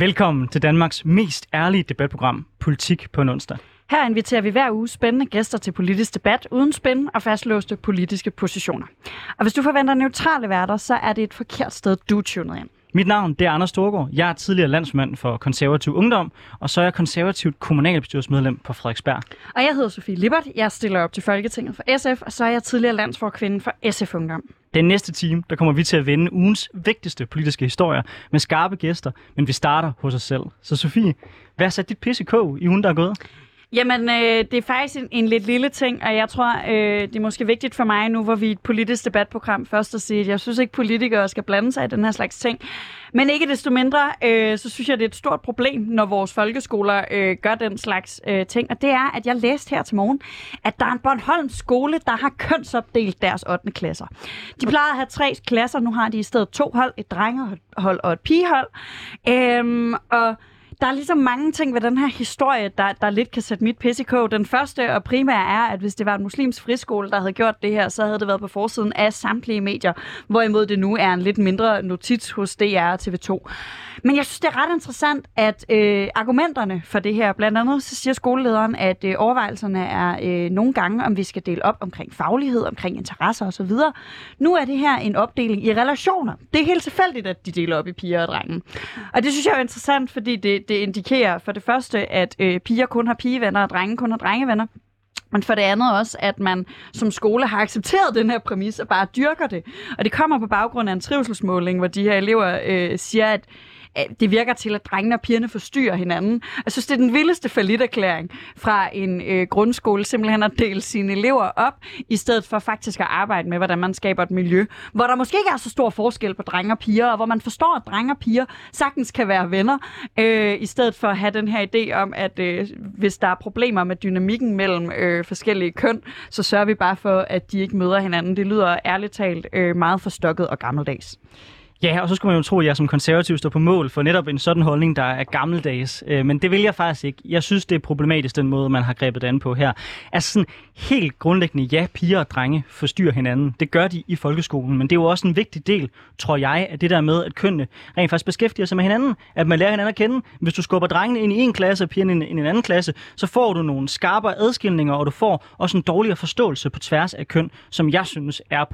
Velkommen til Danmarks mest ærlige debatprogram, Politik på en onsdag. Her inviterer vi hver uge spændende gæster til politisk debat uden spænd og fastlåste politiske positioner. Og hvis du forventer neutrale værter, så er det et forkert sted, du er tunet ind. Mit navn det er Anders Storgård. Jeg er tidligere landsmand for konservativ ungdom, og så er jeg konservativt kommunalbestyrelsesmedlem på Frederiksberg. Og jeg hedder Sofie Lippert. Jeg stiller op til Folketinget for SF, og så er jeg tidligere landsforkvinde for SF Ungdom. Den næste time, der kommer vi til at vende ugens vigtigste politiske historier med skarpe gæster, men vi starter hos os selv. Så Sofie, hvad har sat dit pisse i ugen, der er gået? Jamen, øh, det er faktisk en, en lidt lille ting, og jeg tror, øh, det er måske vigtigt for mig nu, hvor vi er et politisk debatprogram, først at sige, at jeg synes ikke, politikere skal blande sig i den her slags ting. Men ikke desto mindre, øh, så synes jeg, det er et stort problem, når vores folkeskoler øh, gør den slags øh, ting. Og det er, at jeg læste her til morgen, at der er en Bornholms skole, der har kønsopdelt deres 8. klasser. De plejede at have tre klasser, nu har de i stedet to hold, et drengehold og et pigehold. Øh, og der er ligesom mange ting ved den her historie, der, der lidt kan sætte mit pis i kog. Den første og primære er, at hvis det var en muslims friskole, der havde gjort det her, så havde det været på forsiden af samtlige medier, hvorimod det nu er en lidt mindre notits hos DR og TV2. Men jeg synes, det er ret interessant, at øh, argumenterne for det her, blandt andet så siger skolelederen, at øh, overvejelserne er øh, nogle gange, om vi skal dele op omkring faglighed, omkring interesser osv. Nu er det her en opdeling i relationer. Det er helt tilfældigt, at de deler op i piger og drenge. Og det synes jeg er interessant, fordi det, det indikerer for det første, at øh, piger kun har pigevenner, og drenge kun har drengevenner. Men for det andet også, at man som skole har accepteret den her præmis og bare dyrker det. Og det kommer på baggrund af en trivselsmåling, hvor de her elever øh, siger, at det virker til, at drengene og pigerne forstyrrer hinanden. Jeg synes, det er den vildeste falliterklæring fra en øh, grundskole, simpelthen at dele sine elever op, i stedet for faktisk at arbejde med, hvordan man skaber et miljø, hvor der måske ikke er så stor forskel på drenge og piger, og hvor man forstår, at drenge og piger sagtens kan være venner, øh, i stedet for at have den her idé om, at øh, hvis der er problemer med dynamikken mellem øh, forskellige køn, så sørger vi bare for, at de ikke møder hinanden. Det lyder ærligt talt øh, meget forstokket og gammeldags. Ja, og så skulle man jo tro, at jeg som konservativ står på mål for netop en sådan holdning, der er gammeldags. Øh, men det vil jeg faktisk ikke. Jeg synes, det er problematisk, den måde, man har grebet det an på her. Altså sådan helt grundlæggende, ja, piger og drenge forstyrrer hinanden. Det gør de i folkeskolen, men det er jo også en vigtig del, tror jeg, af det der med, at kønnene rent faktisk beskæftiger sig med hinanden. At man lærer hinanden at kende. Hvis du skubber drengene ind i en klasse og pigerne ind i en anden klasse, så får du nogle skarpere adskilninger, og du får også en dårligere forståelse på tværs af køn, som jeg synes er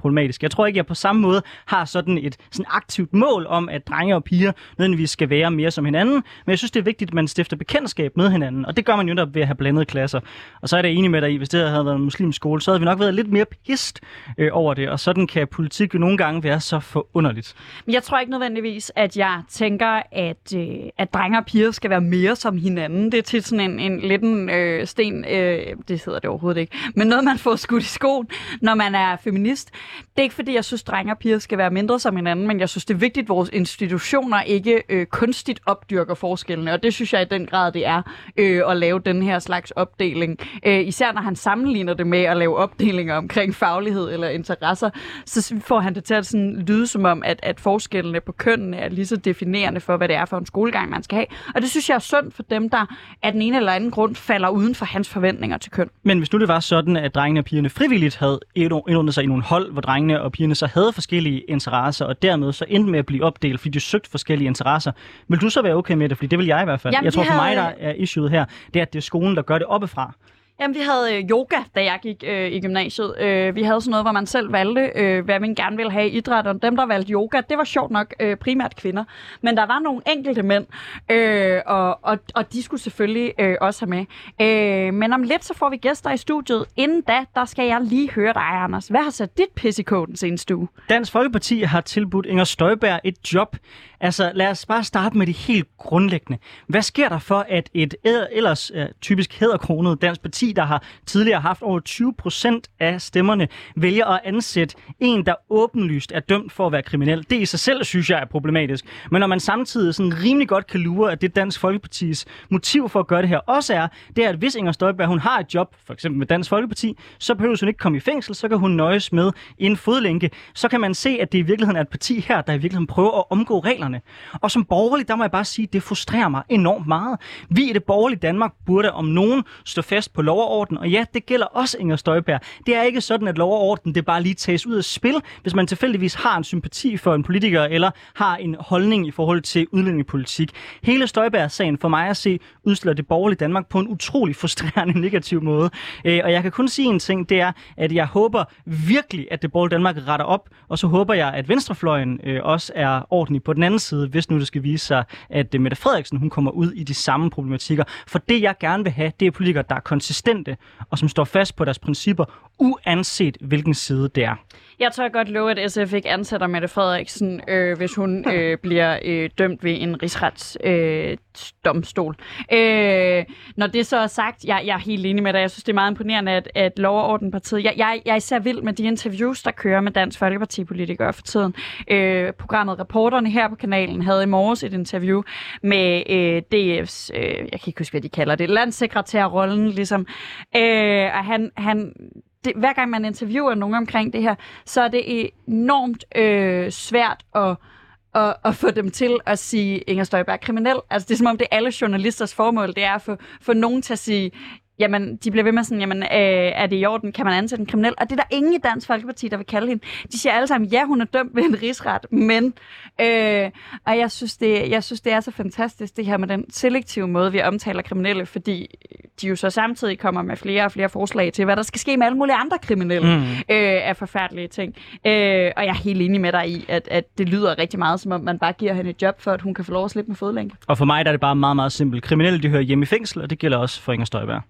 problematisk. Jeg tror ikke, jeg på samme måde har sådan et sådan aktivt mål om, at drenge og piger nødvendigvis skal være mere som hinanden, men jeg synes, det er vigtigt, at man stifter bekendtskab med hinanden, og det gør man jo netop ved at have blandede klasser. Og så er det enig med dig i, hvis det havde været en muslimsk skole, så havde vi nok været lidt mere pist øh, over det, og sådan kan politik jo nogle gange være så forunderligt. Men jeg tror ikke nødvendigvis, at jeg tænker, at, øh, at drenge og piger skal være mere som hinanden. Det er til sådan en, en lidt en øh, sten, øh, det hedder det overhovedet ikke, men noget, man får skudt i skoen, når man er feminist. Det er ikke, fordi jeg synes, drenge og piger skal være mindre som hinanden, men jeg synes, det er vigtigt, at vores institutioner ikke øh, kunstigt opdyrker forskellene, og det synes jeg i den grad, det er øh, at lave den her slags opdeling. Øh, især når han sammenligner det med at lave opdelinger omkring faglighed eller interesser, så får han det til at sådan lyde som om, at, at forskellene på kønnene er lige så definerende for, hvad det er for en skolegang, man skal have. Og det synes jeg er synd for dem, der af den ene eller anden grund falder uden for hans forventninger til køn. Men hvis nu det var sådan, at drengene og pigerne frivilligt havde indordnet sig i nogle hold, hvor drengene og pigerne så havde forskellige interesser, og dermed så endte med at blive opdelt, fordi de søgte forskellige interesser. Vil du så være okay med det? Fordi det vil jeg i hvert fald. Jamen, jeg tror for havde... mig, der er issueet her, det er, at det er skolen, der gør det oppefra. Jamen, vi havde øh, yoga, da jeg gik øh, i gymnasiet. Øh, vi havde sådan noget, hvor man selv valgte, øh, hvad man gerne ville have i idræt. Og dem, der valgte yoga, det var sjovt nok øh, primært kvinder. Men der var nogle enkelte mænd, øh, og, og, og de skulle selvfølgelig øh, også have med. Øh, men om lidt, så får vi gæster i studiet. Inden da, der skal jeg lige høre dig, Anders. Hvad har sat dit pis i koden seneste uge? Dansk Folkeparti har tilbudt Inger Støjberg et job. Altså, lad os bare starte med det helt grundlæggende. Hvad sker der for, at et ellers uh, typisk hæderkronet dansk parti parti, der har tidligere haft over 20 procent af stemmerne, vælger at ansætte en, der åbenlyst er dømt for at være kriminel. Det i sig selv synes jeg er problematisk. Men når man samtidig sådan rimelig godt kan lure, at det Dansk Folkepartis motiv for at gøre det her også er, det er, at hvis Inger Støjberg hun har et job, for eksempel med Dansk Folkeparti, så behøver hun ikke komme i fængsel, så kan hun nøjes med en fodlænke. Så kan man se, at det i virkeligheden er et parti her, der i virkeligheden prøver at omgå reglerne reglerne. Og som borgerlig, der må jeg bare sige, det frustrerer mig enormt meget. Vi i det borgerlige Danmark burde om nogen stå fast på lov og orden, og ja, det gælder også Inger Støjberg. Det er ikke sådan, at lov og orden det bare lige tages ud af spil, hvis man tilfældigvis har en sympati for en politiker, eller har en holdning i forhold til udlændingepolitik. Hele Støjberg-sagen for mig at se udstiller det borgerlige Danmark på en utrolig frustrerende negativ måde. Øh, og jeg kan kun sige en ting, det er, at jeg håber virkelig, at det borgerlige Danmark retter op, og så håber jeg, at venstrefløjen øh, også er ordentlig på den anden side, hvis nu det skal vise sig, at øh, Mette Frederiksen hun kommer ud i de samme problematikker. For det, jeg gerne vil have, det er politikere, der er konsistente, og som står fast på deres principper, uanset hvilken side det er. Jeg tør godt love, at SF ikke ansætter Mette Frederiksen, øh, hvis hun øh, bliver øh, dømt ved en rigsretsdomstol. Øh, når det så er sagt, jeg, jeg er helt enig med dig. Jeg synes, det er meget imponerende, at, at Lov- og Ordenpartiet... Jeg, jeg, jeg er især vild med de interviews, der kører med Dansk Folkeparti-politikere for tiden. Øh, programmet Reporterne her på kanalen havde i morges et interview med øh, DF's, øh, jeg kan ikke huske, hvad de kalder det, landsekretærrollen, ligesom. Øh, og han, han det, hver gang man interviewer nogen omkring det her, så er det enormt øh, svært at, at, at få dem til at sige, Inger Støjberg er kriminel. Altså det er som om, det er alle journalisters formål, det er at få, få nogen til at sige, jamen, de bliver ved med sådan, jamen, øh, er det i orden, kan man ansætte en kriminel? Og det er der ingen i Dansk Folkeparti, der vil kalde hende. De siger alle sammen, ja, hun er dømt ved en rigsret, men, øh, og jeg synes, det, jeg synes, det er så fantastisk, det her med den selektive måde, vi omtaler kriminelle, fordi de jo så samtidig kommer med flere og flere forslag til, hvad der skal ske med alle mulige andre kriminelle mm. øh, af forfærdelige ting. Øh, og jeg er helt enig med dig i, at, at det lyder rigtig meget, som om man bare giver hende et job, for at hun kan få lov at slippe med fodlænke. Og for mig der er det bare meget, meget simpelt. Kriminelle, de hører hjemme i fængsel, og det gælder også for Inger Støjberg.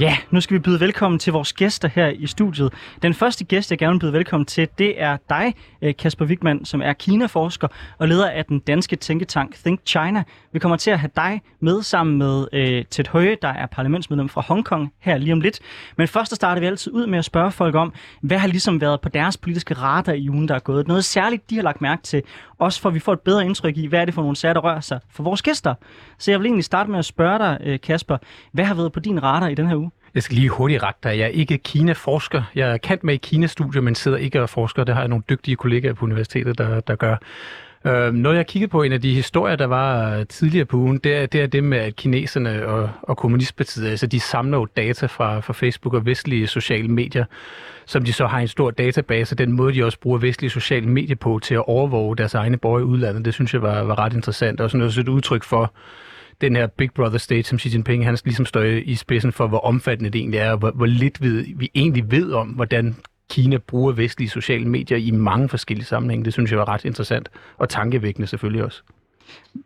Ja, nu skal vi byde velkommen til vores gæster her i studiet. Den første gæst, jeg gerne vil byde velkommen til, det er dig, øh, Kasper Wigman, som er Kina-forsker og leder af den danske tænketank Think China. Vi kommer til at have dig med sammen med øh, Ted Høje, der er parlamentsmedlem fra Hongkong her lige om lidt. Men først så starter vi altid ud med at spørge folk om, hvad har ligesom været på deres politiske radar i ugen, der er gået. Noget særligt, de har lagt mærke til, også for at vi får et bedre indtryk i, hvad er det for nogle sager, der rører sig for vores gæster. Så jeg vil egentlig starte med at spørge dig, øh, Kasper, hvad har været på din radar i den her uge? Jeg skal lige hurtigt rette dig. Jeg er ikke Kina-forsker. Jeg er kendt med i Kina-studier, men sidder ikke og forsker. Det har jeg nogle dygtige kollegaer på universitetet, der, der gør. Øh, noget jeg kiggede på, en af de historier, der var øh, tidligere på ugen, det er det, er det med, at kineserne og, og kommunistpartiet, altså de samler jo data fra, fra Facebook og vestlige sociale medier, som de så har en stor database, den måde, de også bruger vestlige sociale medier på til at overvåge deres egne borgere i udlandet, det synes jeg var, var ret interessant, og sådan også et udtryk for, den her Big Brother state, som Xi Jinping han ligesom står i spidsen for, hvor omfattende det egentlig er, og hvor, hvor lidt vi, vi egentlig ved om, hvordan Kina bruger vestlige sociale medier i mange forskellige sammenhænge. Det synes jeg var ret interessant, og tankevækkende selvfølgelig også.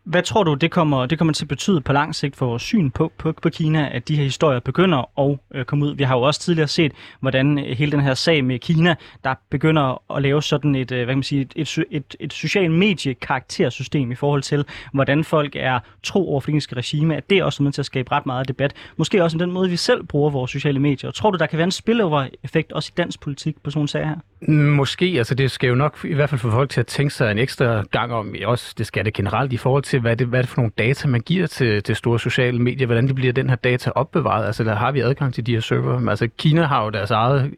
Hvad tror du, det kommer, det kommer til at betyde på lang sigt for vores syn på, på, på Kina, at de her historier begynder at øh, komme ud? Vi har jo også tidligere set, hvordan øh, hele den her sag med Kina, der begynder at lave sådan et, øh, hvad kan man sige, et, et, et, et social medie karaktersystem i forhold til, hvordan folk er tro over for regime, at det er også med til at skabe ret meget debat. Måske også den måde, vi selv bruger vores sociale medier. Tror du, der kan være en spillover-effekt også i dansk politik på sådan en sag her? Måske, altså det skal jo nok i hvert fald få folk til at tænke sig en ekstra gang om, også det skal det generelt i forhold til, hvad det, hvad det for nogle data, man giver til, til store sociale medier, hvordan det bliver den her data opbevaret. Altså der har vi adgang til de her server. Altså Kina har jo deres eget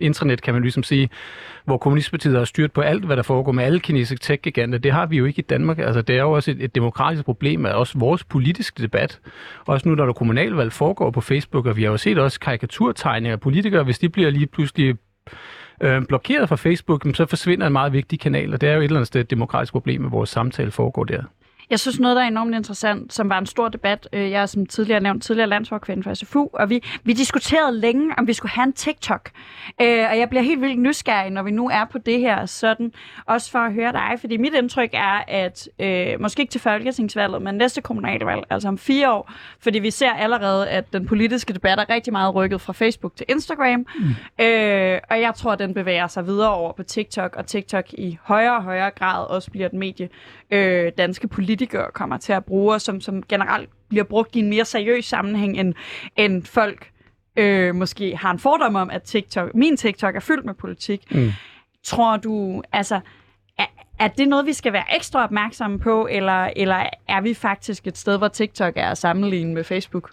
intranet, kan man ligesom sige, hvor kommunistpartiet har styrt på alt, hvad der foregår med alle kinesiske tech-giganter. Det har vi jo ikke i Danmark. Altså det er jo også et, et demokratisk problem, at også vores politiske debat, også nu når der kommunalvalg foregår på Facebook, og vi har jo set også karikaturtegninger af politikere, hvis de bliver lige pludselig øh, blokeret fra Facebook, så forsvinder en meget vigtig kanal, og det er jo et eller andet sted et demokratisk problem, at vores samtale foregår der. Jeg synes noget, der er enormt interessant, som var en stor debat. Øh, jeg er som tidligere nævnt tidligere landsforkvinde for SFU, og vi, vi diskuterede længe, om vi skulle have en TikTok. Øh, og jeg bliver helt vildt nysgerrig, når vi nu er på det her sådan. Også for at høre dig, fordi mit indtryk er, at øh, måske ikke til folketingsvalget, men næste kommunalvalg, altså om fire år, fordi vi ser allerede, at den politiske debat er rigtig meget rykket fra Facebook til Instagram. Mm. Øh, og jeg tror, at den bevæger sig videre over på TikTok, og TikTok i højere og højere grad også bliver et medie, øh, danske politikere kommer til at bruge, og som, som generelt bliver brugt i en mere seriøs sammenhæng, end, end folk øh, måske har en fordom om, at TikTok, min TikTok er fyldt med politik. Mm. Tror du, altså, er det noget, vi skal være ekstra opmærksomme på, eller, eller er vi faktisk et sted, hvor TikTok er at sammenligne med Facebook?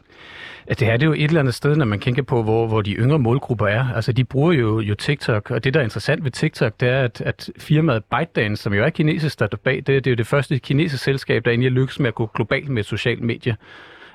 Ja, det er det jo et eller andet sted, når man kigger på, hvor, hvor de yngre målgrupper er. Altså, de bruger jo, jo TikTok, og det, der er interessant ved TikTok, det er, at, at firmaet ByteDance, som jo er kinesisk, der er bag, det, det er jo det første kinesiske selskab, der egentlig lykkes med at gå globalt med et socialt medie.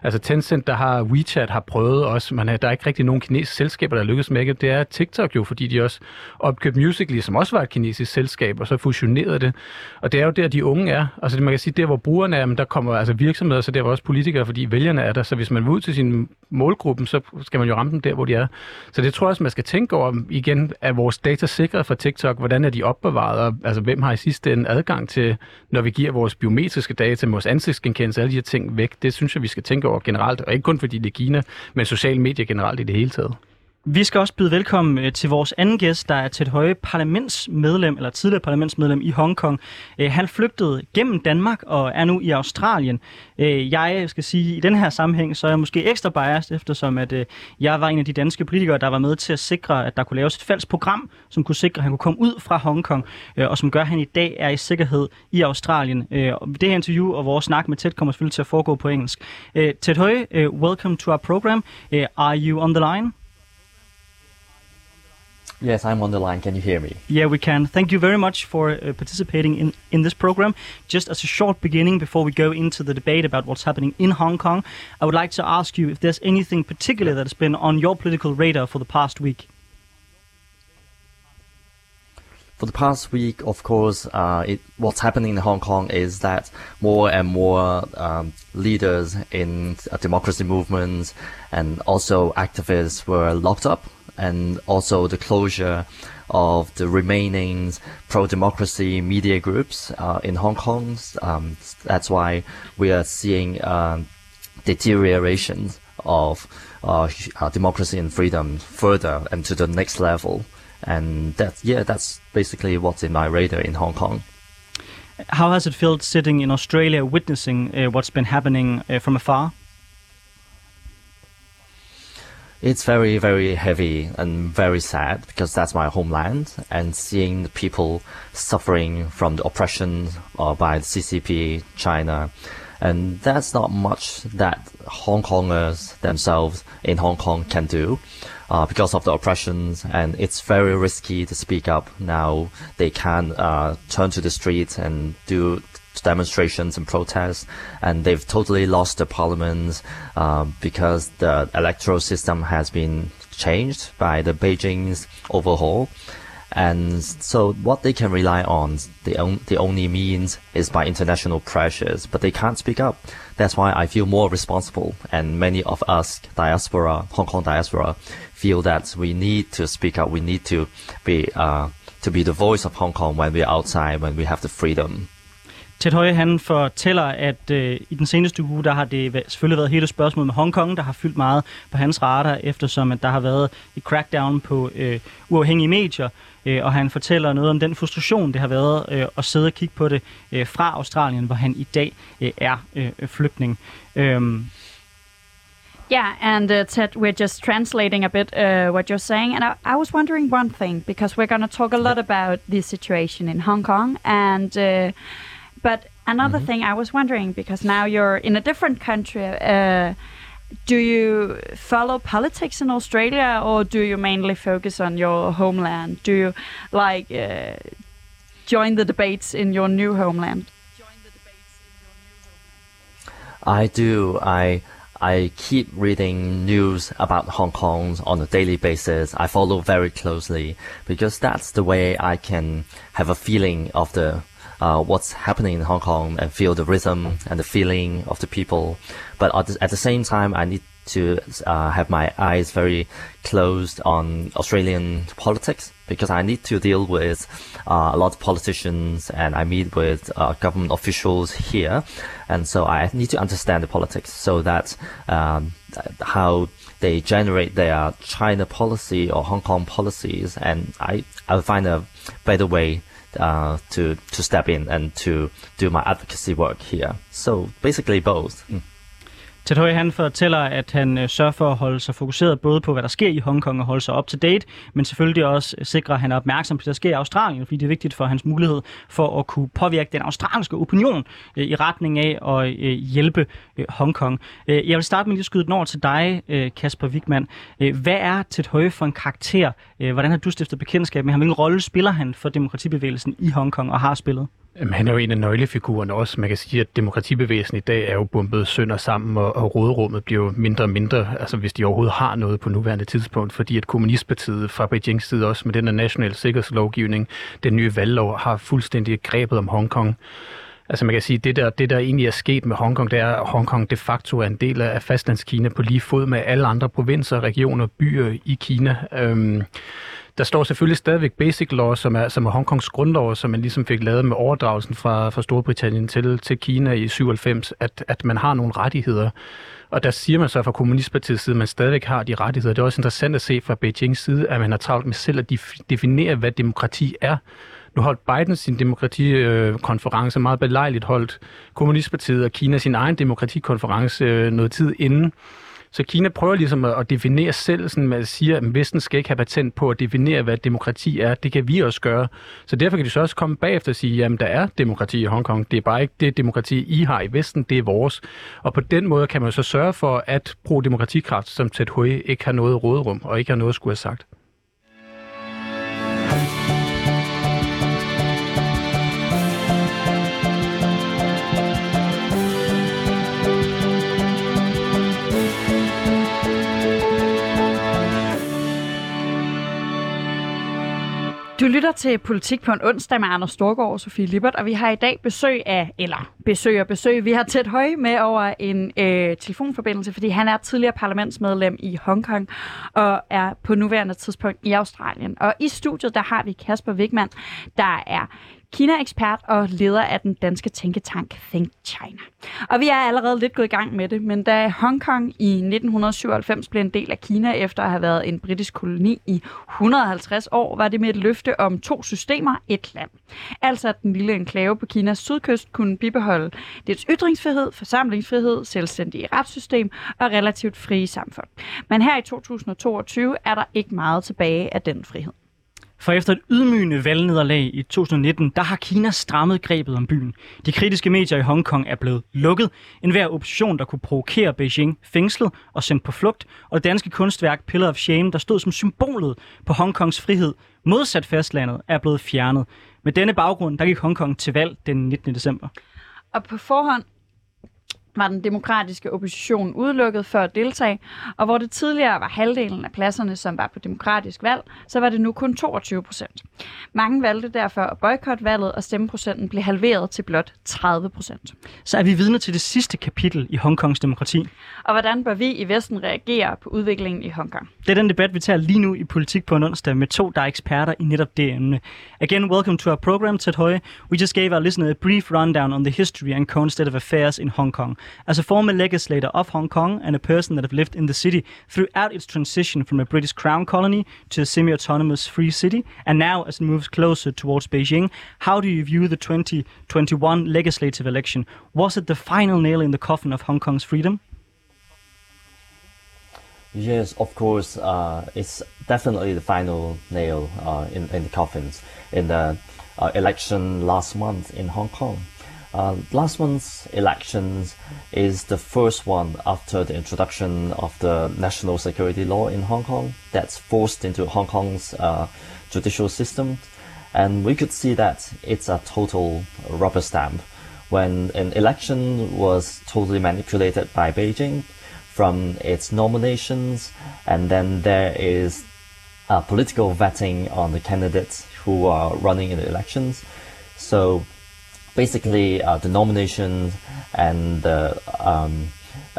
Altså Tencent, der har WeChat, har prøvet også, men øh, der er ikke rigtig nogen kinesiske selskaber, der lykkes med det. Det er TikTok jo, fordi de også opkøbte Musical.ly, som også var et kinesisk selskab, og så fusionerede det. Og det er jo der, de unge er. Altså man kan sige, der hvor brugerne er, men der kommer altså virksomheder, så der var også politikere, fordi vælgerne er der. Så hvis man vil ud til sin målgruppen, så skal man jo ramme dem der, hvor de er. Så det tror jeg også, man skal tænke over igen, er vores data sikret fra TikTok? Hvordan er de opbevaret? Altså hvem har i sidste ende adgang til, når vi giver vores biometriske data, vores ansigtsgenkendelse, alle de her ting væk? Det synes jeg, vi skal tænke over generelt, og ikke kun fordi det er Kina, men sociale medier generelt i det hele taget. Vi skal også byde velkommen øh, til vores anden gæst, der er til et høje parlamentsmedlem, eller tidligere parlamentsmedlem i Hongkong. Øh, han flygtede gennem Danmark og er nu i Australien. Øh, jeg skal sige, at i den her sammenhæng, så er jeg måske ekstra biased, eftersom at jeg var en af de danske politikere, der var med til at sikre, at der kunne laves et falsk program, som kunne sikre, at han kunne komme ud fra Hongkong, og som gør, at han i dag er i sikkerhed i Australien. Det her interview og vores snak med Ted kommer selvfølgelig til at foregå på engelsk. Ted Høje, welcome to our program. Are you on the line? Yes, I'm on the line. Can you hear me? Yeah, we can. Thank you very much for uh, participating in, in this program. Just as a short beginning before we go into the debate about what's happening in Hong Kong, I would like to ask you if there's anything particular that has been on your political radar for the past week. For the past week, of course, uh, it, what's happening in Hong Kong is that more and more um, leaders in uh, democracy movements and also activists were locked up and also the closure of the remaining pro-democracy media groups uh, in Hong Kong. Um, that's why we are seeing uh, deterioration of uh, uh, democracy and freedom further and to the next level. And that, yeah, that's basically what's in my radar in Hong Kong. How has it felt sitting in Australia witnessing uh, what's been happening uh, from afar? It's very, very heavy and very sad because that's my homeland and seeing the people suffering from the oppression uh, by the CCP, China. And that's not much that Hong Kongers themselves in Hong Kong can do uh, because of the oppressions. And it's very risky to speak up now. They can uh, turn to the streets and do demonstrations and protests, and they've totally lost the parliament uh, because the electoral system has been changed by the Beijing's overhaul. And so what they can rely on, the, on, the only means is by international pressures, but they can't speak up. That's why I feel more responsible. And many of us, diaspora, Hong Kong diaspora, feel that we need to speak up. We need to be, uh, to be the voice of Hong Kong when we're outside, when we have the freedom. Ted Høje, han fortæller, at øh, i den seneste uge, der har det selvfølgelig været hele spørgsmålet med Hongkong, der har fyldt meget på hans radar, eftersom at der har været et crackdown på øh, uafhængige medier, øh, og han fortæller noget om den frustration, det har været øh, at sidde og kigge på det øh, fra Australien, hvor han i dag øh, er øh, flygtning. Øh, Yeah, and uh, Ted, we're just translating a bit uh, what you're saying, and I, I, was wondering one thing because we're going to talk a lot about the situation in Hong Kong, and uh, But another mm-hmm. thing I was wondering, because now you're in a different country, uh, do you follow politics in Australia or do you mainly focus on your homeland? Do you like uh, join the debates in your new homeland? I do. I I keep reading news about Hong Kong on a daily basis. I follow very closely because that's the way I can have a feeling of the uh, what's happening in Hong Kong and feel the rhythm and the feeling of the people. But at the, at the same time, I need to uh, have my eyes very closed on Australian politics because I need to deal with uh, a lot of politicians and I meet with uh, government officials here. And so I need to understand the politics so that um, how they generate their China policy or Hong Kong policies. And I, I'll find a better way uh, to to step in and to do my advocacy work here. So basically both. Mm. Ted Høje, han fortæller, at han øh, sørger for at holde sig fokuseret både på, hvad der sker i Hongkong og holde sig up to date, men selvfølgelig også øh, sikre, at han er opmærksom på, hvad der sker i Australien, fordi det er vigtigt for hans mulighed for at kunne påvirke den australske opinion øh, i retning af at øh, hjælpe øh, Hongkong. Øh, jeg vil starte med lige at skyde den over til dig, øh, Kasper Wigman. Øh, hvad er Ted Høje for en karakter? Øh, hvordan har du stiftet bekendtskab med ham? Hvilken rolle spiller han for demokratibevægelsen i Hongkong og har spillet? Jamen, han er jo en af nøglefigurerne også. Man kan sige, at demokratibevægelsen i dag er jo bumpet sønder sammen, og, og råderummet bliver jo mindre og mindre, altså hvis de overhovedet har noget på nuværende tidspunkt, fordi at Kommunistpartiet fra Beijings side også med den nationale sikkerhedslovgivning, den nye valglov, har fuldstændig grebet om Hongkong. Altså man kan sige, det der, det der egentlig er sket med Hongkong, det er, at Hongkong de facto er en del af fastlandskina på lige fod med alle andre provinser, regioner, byer i Kina. Øhm, der står selvfølgelig stadigvæk Basic Law, som er, som er Hongkongs grundlov, som man ligesom fik lavet med overdragelsen fra, fra Storbritannien til, til Kina i 97, at, at man har nogle rettigheder. Og der siger man så fra Kommunistpartiets side, at man stadigvæk har de rettigheder. Det er også interessant at se fra Beijings side, at man har travlt med selv at definere, hvad demokrati er. Nu holdt Biden sin demokratikonference meget belejligt holdt Kommunistpartiet og Kina sin egen demokratikonference øh, noget tid inden. Så Kina prøver ligesom at definere selv, sådan, at sige, at Vesten skal ikke have patent på at definere, hvad demokrati er. Det kan vi også gøre. Så derfor kan de så også komme bagefter og sige, at der er demokrati i Hongkong. Det er bare ikke det demokrati, I har i Vesten, det er vores. Og på den måde kan man så sørge for at bruge demokratikraft, som Ted Hui ikke har noget rådrum og ikke har noget at skulle have sagt. Lytter til Politik på en onsdag med Anders Storgård og Sofie Lippert, og vi har i dag besøg af, eller besøg og besøg, vi har tæt høj med over en øh, telefonforbindelse, fordi han er tidligere parlamentsmedlem i Hongkong og er på nuværende tidspunkt i Australien. Og i studiet, der har vi Kasper Wigman, der er Kina-ekspert og leder af den danske tænketank Think China. Og vi er allerede lidt gået i gang med det, men da Hongkong i 1997 blev en del af Kina efter at have været en britisk koloni i 150 år, var det med et løfte om to systemer, et land. Altså at den lille enklave på Kinas sydkyst kunne bibeholde dets ytringsfrihed, forsamlingsfrihed, selvstændige retssystem og relativt frie samfund. Men her i 2022 er der ikke meget tilbage af den frihed. For efter et ydmygende valgnederlag i 2019, der har Kina strammet grebet om byen. De kritiske medier i Hongkong er blevet lukket. En hver opposition, der kunne provokere Beijing, fængslet og sendt på flugt. Og det danske kunstværk Pillar of Shame, der stod som symbolet på Hongkongs frihed, modsat fastlandet, er blevet fjernet. Med denne baggrund, der gik Hongkong til valg den 19. december. Og på forhånd var den demokratiske opposition udelukket for at deltage, og hvor det tidligere var halvdelen af pladserne, som var på demokratisk valg, så var det nu kun 22 procent. Mange valgte derfor at boykotte valget, og stemmeprocenten blev halveret til blot 30 procent. Så er vi vidne til det sidste kapitel i Hongkongs demokrati. Og hvordan bør vi i Vesten reagere på udviklingen i Hongkong? Det er den debat, vi tager lige nu i Politik på en onsdag med to, der er eksperter i netop det emne. Again, welcome to our program, Ted Høje. We just gave our listener a brief rundown on the history and current state of affairs in Hong Kong. As a former legislator of Hong Kong and a person that have lived in the city throughout its transition from a British crown colony to a semi-autonomous free city, and now as it moves closer towards Beijing, how do you view the 2021 legislative election? Was it the final nail in the coffin of Hong Kong's freedom? Yes, of course. Uh, it's definitely the final nail uh, in, in the coffins in the uh, election last month in Hong Kong. Uh, last month's elections is the first one after the introduction of the national security law in Hong Kong that's forced into Hong Kong's uh, judicial system. And we could see that it's a total rubber stamp when an election was totally manipulated by Beijing from its nominations, and then there is uh, political vetting on the candidates who are running in the elections. So basically uh, the nomination and the um,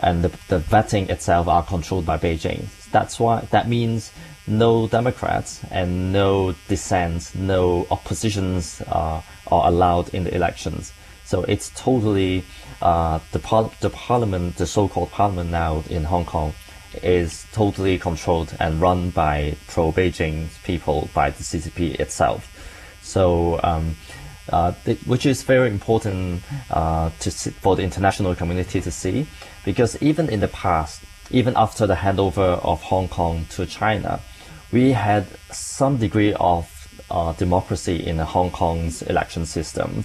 and the, the vetting itself are controlled by Beijing. That's why that means no Democrats and no dissent, no oppositions uh, are allowed in the elections. So it's totally uh, the par- the parliament, the so-called parliament now in Hong Kong, is totally controlled and run by pro-Beijing people by the CCP itself. So um, which is very important uh, to see, for the international community to see, because even in the past, even after the handover of Hong Kong to China, we had some degree of uh, democracy in Hong Kong's election system.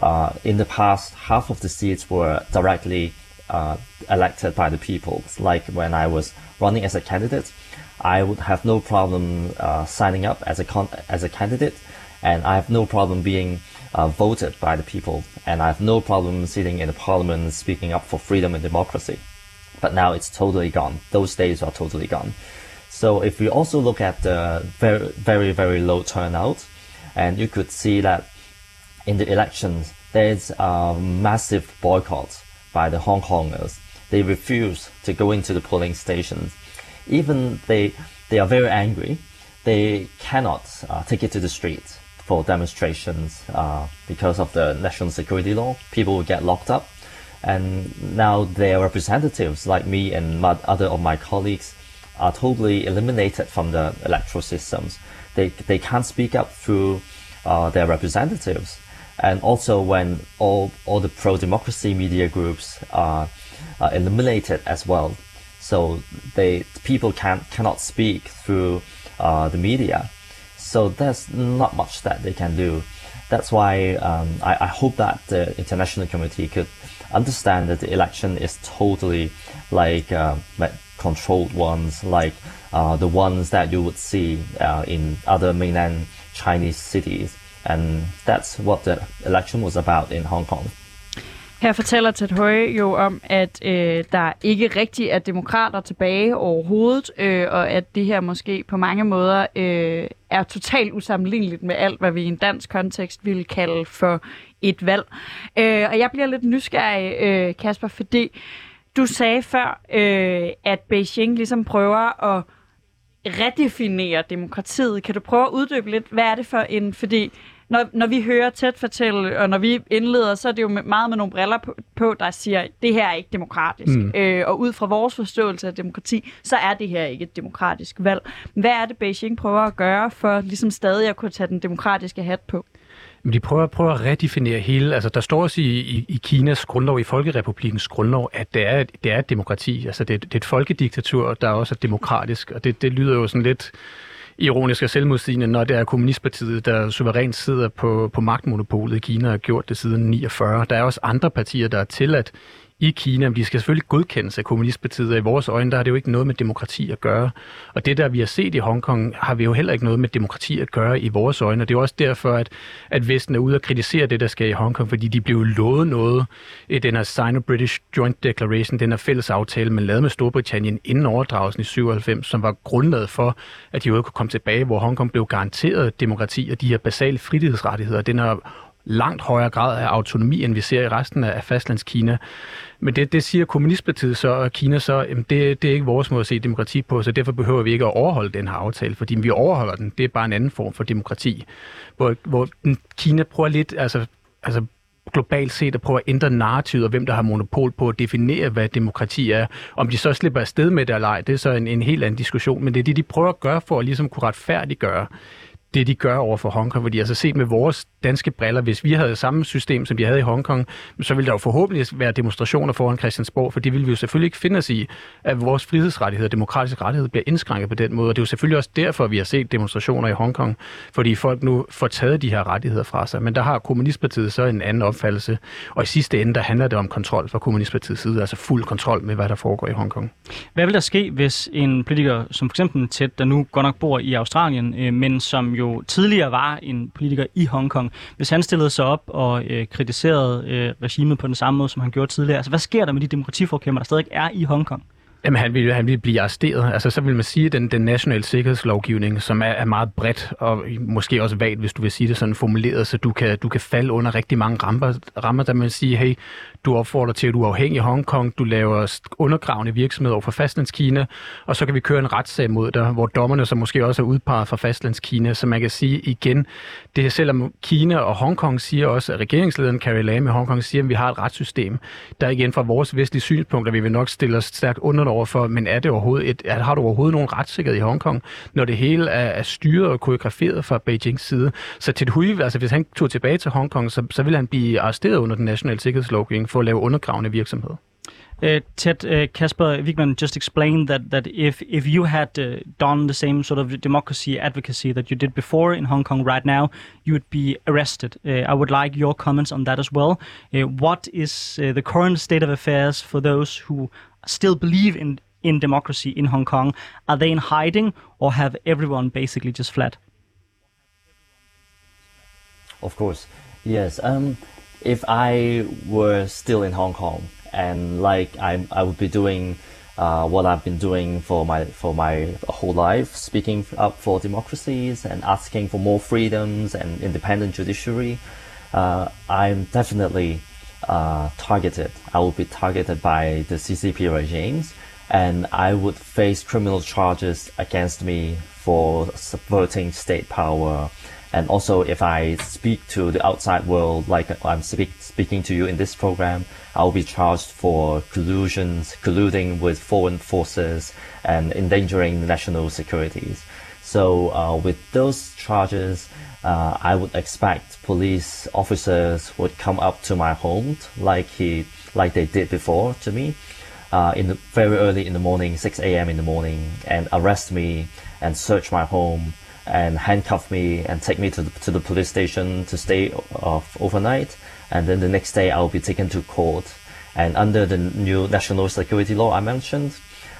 Uh, in the past, half of the seats were directly uh, elected by the people. Like when I was running as a candidate, I would have no problem uh, signing up as a con- as a candidate, and I have no problem being uh, voted by the people, and I have no problem sitting in the parliament speaking up for freedom and democracy. But now it's totally gone. Those days are totally gone. So if we also look at the very very very low turnout, and you could see that in the elections there's a massive boycott by the Hong Kongers. They refuse to go into the polling stations. Even they they are very angry. They cannot uh, take it to the streets for demonstrations uh, because of the national security law. People will get locked up, and now their representatives, like me and my, other of my colleagues, are totally eliminated from the electoral systems. They they can't speak up through uh, their representatives, and also when all all the pro democracy media groups are, are eliminated as well, so they people can cannot speak through uh, the media. So there's not much that they can do. That's why um, I, I hope that the international community could understand that the election is totally like uh, like controlled ones, like uh, the ones that you would see uh, in other mainland Chinese cities. And that's what the election was about in Hong Kong. Her fortæller Ted Høje jo om, at øh, der ikke rigtig er demokrater tilbage overhovedet, øh, og at det her måske på mange måder øh, er totalt usammenligneligt med alt, hvad vi i en dansk kontekst ville kalde for et valg. Øh, og jeg bliver lidt nysgerrig, øh, Kasper, fordi du sagde før, øh, at Beijing ligesom prøver at redefinere demokratiet. Kan du prøve at uddybe lidt, hvad er det for en, fordi når, når vi hører tæt fortælle, og når vi indleder, så er det jo meget med nogle briller på, på der siger, at det her er ikke demokratisk. Mm. Øh, og ud fra vores forståelse af demokrati, så er det her ikke et demokratisk valg. Hvad er det, Beijing prøver at gøre for ligesom stadig at kunne tage den demokratiske hat på? De prøver, prøver at redefinere hele, altså der står også i, i, i Kinas grundlov, i Folkerepublikens grundlov, at det er, det er et demokrati, altså det, det er et folkediktatur, der også er demokratisk, og det, det lyder jo sådan lidt ironisk og selvmodsigende, når det er Kommunistpartiet, der suverænt sidder på, på magtmonopolet i Kina og har gjort det siden 49. Der er også andre partier, der er tilladt i Kina, men de skal selvfølgelig godkendes af kommunistpartiet, og i vores øjne, der har det jo ikke noget med demokrati at gøre. Og det, der vi har set i Hongkong, har vi jo heller ikke noget med demokrati at gøre i vores øjne, og det er også derfor, at, at Vesten er ude og kritisere det, der sker i Hongkong, fordi de blev lovet noget i den her Sino-British Joint Declaration, den her fælles aftale, man lavede med Storbritannien inden overdragelsen i 97, som var grundlaget for, at de jo kunne komme tilbage, hvor Hongkong blev garanteret demokrati og de her basale frihedsrettigheder. Den her langt højere grad af autonomi, end vi ser i resten af fastlandskina. Men det, det siger Kommunistpartiet så, og Kina så, jamen det, det er ikke vores måde at se demokrati på, så derfor behøver vi ikke at overholde den her aftale, fordi vi overholder den. Det er bare en anden form for demokrati. Hvor, hvor Kina prøver lidt, altså, altså globalt set at prøve at ændre narrativet, og hvem der har monopol på at definere, hvad demokrati er. Om de så slipper afsted med det eller ej, det er så en, en helt anden diskussion, men det er det, de prøver at gøre for at ligesom kunne retfærdiggøre det, de gør over for Hongkong. Fordi altså set med vores danske briller, hvis vi havde samme system, som de havde i Hongkong, så ville der jo forhåbentlig være demonstrationer foran Christiansborg, for det ville vi jo selvfølgelig ikke finde os i, at vores frihedsrettigheder, demokratiske rettigheder bliver indskrænket på den måde. Og det er jo selvfølgelig også derfor, vi har set demonstrationer i Hongkong, fordi folk nu får taget de her rettigheder fra sig. Men der har Kommunistpartiet så en anden opfattelse, og i sidste ende, der handler det om kontrol fra Kommunistpartiets side, altså fuld kontrol med, hvad der foregår i Hongkong. Hvad vil der ske, hvis en politiker, som for eksempel Ted, der nu godt nok bor i Australien, øh, men som jo tidligere var en politiker i Hongkong, hvis han stillede sig op og øh, kritiserede øh, regimet på den samme måde, som han gjorde tidligere. Altså, hvad sker der med de demokratiforkæmper, der stadig er i Hongkong? Jamen, han vil, han vil blive arresteret. Altså, så vil man sige, at den, den nationale sikkerhedslovgivning, som er, er meget bredt, og måske også vagt, hvis du vil sige det sådan formuleret, så du kan, du kan falde under rigtig mange rammer, rammer der man siger, hey, du opfordrer til, at du er afhængig af Hongkong, du laver undergravende virksomhed over for fastlandskina, og så kan vi køre en retssag mod dig, hvor dommerne så måske også er udpeget fra fastlandskina, så man kan sige igen, det er selvom Kina og Hongkong siger også, at regeringslederen Carrie Lam i Hongkong siger, at vi har et retssystem, der igen fra vores vestlige synspunkter, vi vil nok stille os stærkt under overfor, men er det overhovedet et, er, har du overhovedet nogen retssikkerhed i Hongkong, når det hele er, er styret og koreograferet fra Beijings side? Så til Hui, altså hvis han tog tilbage til Hongkong, så, så ville han blive arresteret under den nationale sikkerhedslovgivning for at lave undergravende virksomhed. Uh, Ted uh, Kasper Wigman just explained that that if if you had uh, done the same sort of democracy advocacy that you did before in Hong Kong right now, you would be arrested. Uh, I would like your comments on that as well. Uh, what is uh, the current state of affairs for those who still believe in in democracy in Hong Kong? Are they in hiding, or have everyone basically just fled? Of course, yes. Um, if I were still in Hong Kong and like I, I would be doing uh, what I've been doing for my for my whole life, speaking up for democracies and asking for more freedoms and independent judiciary. Uh, I'm definitely uh, targeted. I would be targeted by the CCP regimes, and I would face criminal charges against me for subverting state power. And also, if I speak to the outside world, like I'm speak, speaking to you in this program, I'll be charged for collusions, colluding with foreign forces and endangering national securities. So, uh, with those charges, uh, I would expect police officers would come up to my home, like he, like they did before to me, uh, in the very early in the morning, 6 a.m. in the morning, and arrest me and search my home and handcuff me and take me to the, to the police station to stay off overnight. And then the next day I'll be taken to court. And under the new national security law I mentioned,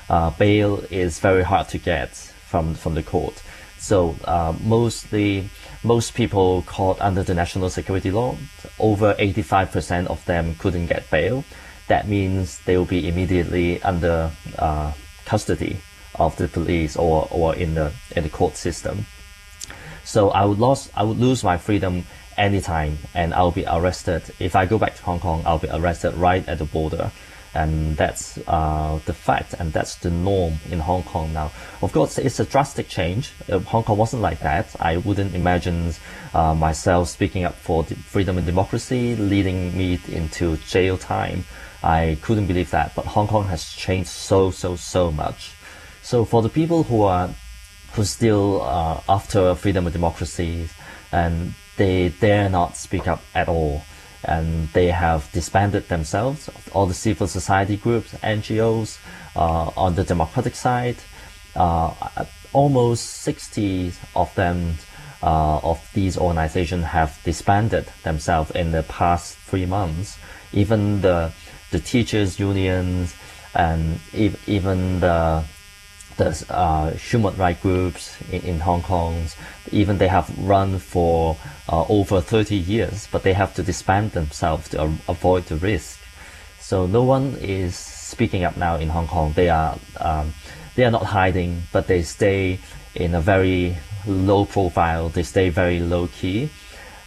uh, bail is very hard to get from from the court. So uh, mostly most people caught under the national security law, over 85% of them couldn't get bail. That means they will be immediately under uh, custody of the police or, or in the in the court system. So I would lose I would lose my freedom anytime, and I'll be arrested. If I go back to Hong Kong, I'll be arrested right at the border, and that's uh, the fact, and that's the norm in Hong Kong now. Of course, it's a drastic change. If Hong Kong wasn't like that, I wouldn't imagine uh, myself speaking up for freedom and democracy, leading me into jail time. I couldn't believe that, but Hong Kong has changed so so so much. So for the people who are who still uh, after freedom and democracy, and they dare not speak up at all, and they have disbanded themselves. All the civil society groups, NGOs, uh, on the democratic side, uh, almost 60 of them uh, of these organizations have disbanded themselves in the past three months. Even the the teachers unions and even the the uh, human rights groups in, in, Hong Kong, even they have run for uh, over 30 years, but they have to disband themselves to avoid the risk. So no one is speaking up now in Hong Kong. They are um, they are not hiding, but they stay in a very low profile. They stay very low key,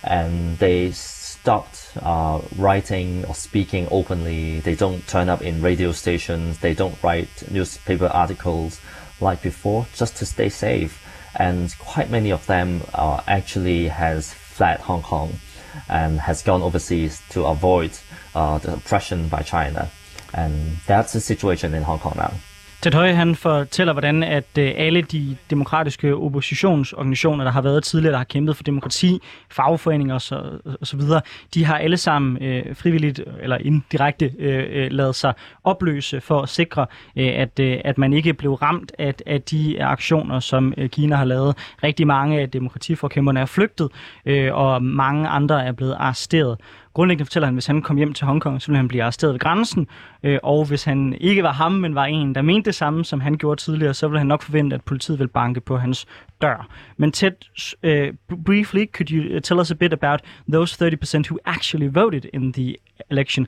and they stopped uh, writing or speaking openly. They don't turn up in radio stations. They don't write newspaper articles like before just to stay safe. And quite many of them uh, actually has fled Hong Kong and has gone overseas to avoid uh, the oppression by China. And that's the situation in Hong Kong now. Ted Høje han fortæller, hvordan at øh, alle de demokratiske oppositionsorganisationer, der har været tidligere, der har kæmpet for demokrati, fagforeninger og så, og så videre, de har alle sammen øh, frivilligt eller indirekte øh, øh lavet sig opløse for at sikre, øh, at, øh, at man ikke blev ramt af, af de aktioner, som øh, Kina har lavet. Rigtig mange af demokratiforkæmperne er flygtet, øh, og mange andre er blevet arresteret. Grundlæggende fortæller han, at hvis han kom hjem til Hongkong, så ville han blive arresteret ved grænsen, øh, og hvis han ikke var ham, men var en, der mente det samme, som han gjorde tidligere, så ville han nok forvente, at politiet ville banke på hans dør. Men Ted, uh, briefly, could you uh, tell us a bit about those 30% who actually voted in the election?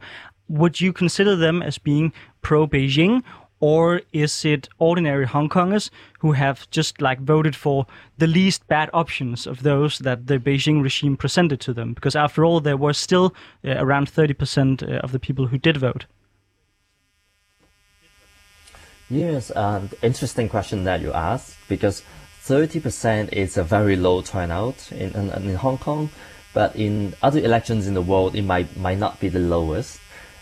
Would you consider them as being pro-Beijing, or is it ordinary Hong Kongers who have just like voted for the least bad options of those that the Beijing regime presented to them? Because after all, there were still uh, around 30% uh, of the people who did vote. Yes, uh, interesting question that you asked because 30% is a very low turnout in, in, in Hong Kong, but in other elections in the world, it might might not be the lowest.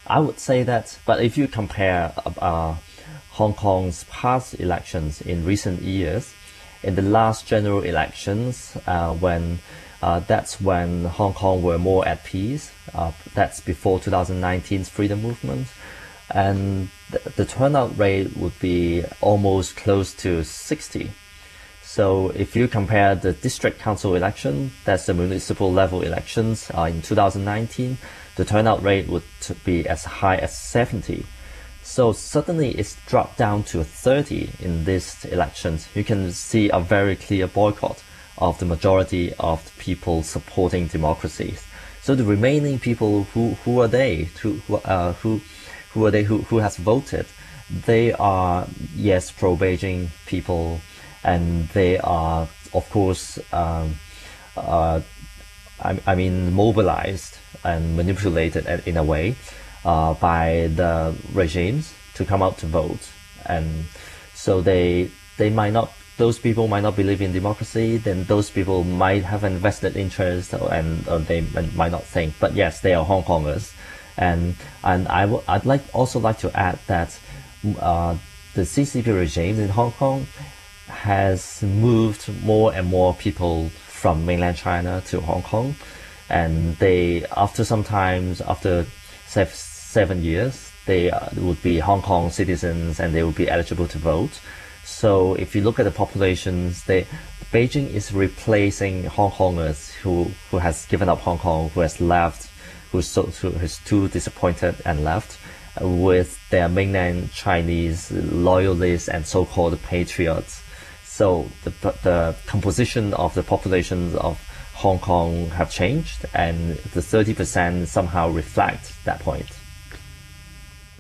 I would say that, but if you compare uh, Hong Kong's past elections in recent years. In the last general elections, uh, when uh, that's when Hong Kong were more at peace. Uh, that's before 2019's freedom movement. and th- the turnout rate would be almost close to 60. So if you compare the district council election, that's the municipal level elections uh, in 2019, the turnout rate would be as high as 70. So suddenly it's dropped down to 30 in these elections. You can see a very clear boycott of the majority of the people supporting democracy. So the remaining people, who, who are they? Who, uh, who, who are they who, who has voted? They are, yes, pro-Beijing people, and they are, of course, um, uh, I, I mean, mobilized and manipulated in a way uh, by the regimes to come out to vote, and so they they might not. Those people might not believe in democracy. Then those people might have an vested interest, and they might not think. But yes, they are Hong Kongers, and and I w- I'd like also like to add that uh, the CCP regime in Hong Kong has moved more and more people from mainland China to Hong Kong, and they after some times after seven years they uh, would be Hong Kong citizens and they would be eligible to vote. So if you look at the populations, they Beijing is replacing Hong Kongers who who has given up Hong Kong, who has left, who's so who is too disappointed and left, uh, with their mainland Chinese loyalists and so-called patriots. So the the composition of the populations of Hong Kong have changed, and the 30% somehow reflect that point.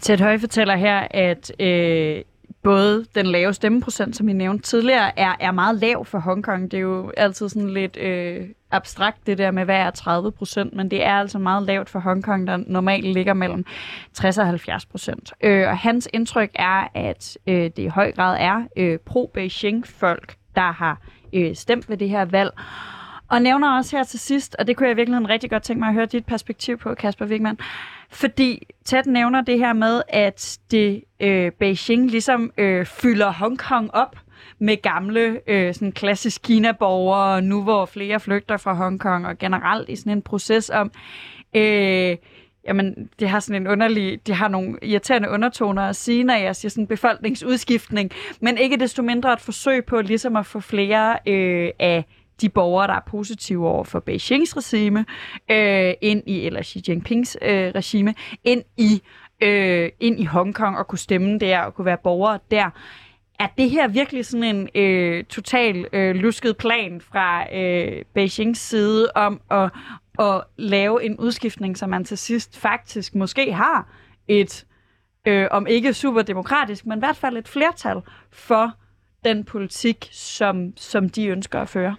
Ted Høj fortæller her, at øh, både den lave stemmeprocent, som I nævnte tidligere, er, er meget lav for Hongkong. Det er jo altid sådan lidt øh, abstrakt, det der med, hvad er 30 procent, men det er altså meget lavt for Hongkong, der normalt ligger mellem 60 og 70 procent. Øh, og hans indtryk er, at øh, det i høj grad er øh, pro-Beijing-folk, der har øh, stemt ved det her valg. Og nævner også her til sidst, og det kunne jeg virkelig rigtig godt tænke mig at høre dit perspektiv på, Kasper Wigman, fordi Ted nævner det her med, at det øh, Beijing ligesom øh, fylder Hongkong op med gamle, øh, sådan klassisk Kina-borgere, nu hvor flere flygter fra Hongkong, og generelt i sådan en proces om, øh, jamen, det har sådan en underlig, det har nogle irriterende undertoner at sige, når jeg siger sådan befolkningsudskiftning, men ikke desto mindre et forsøg på ligesom at få flere øh, af de borgere, der er positive over for Beijings regime, øh, ind i, eller Xi Jinpings øh, regime, ind i, øh, ind i Hongkong og kunne stemme der og kunne være borgere der. Er det her virkelig sådan en øh, total øh, lusket plan fra øh, Beijings side om at, at lave en udskiftning, som man til sidst faktisk måske har et, øh, om ikke super demokratisk, men i hvert fald et flertal for den politik, som, som de ønsker at føre?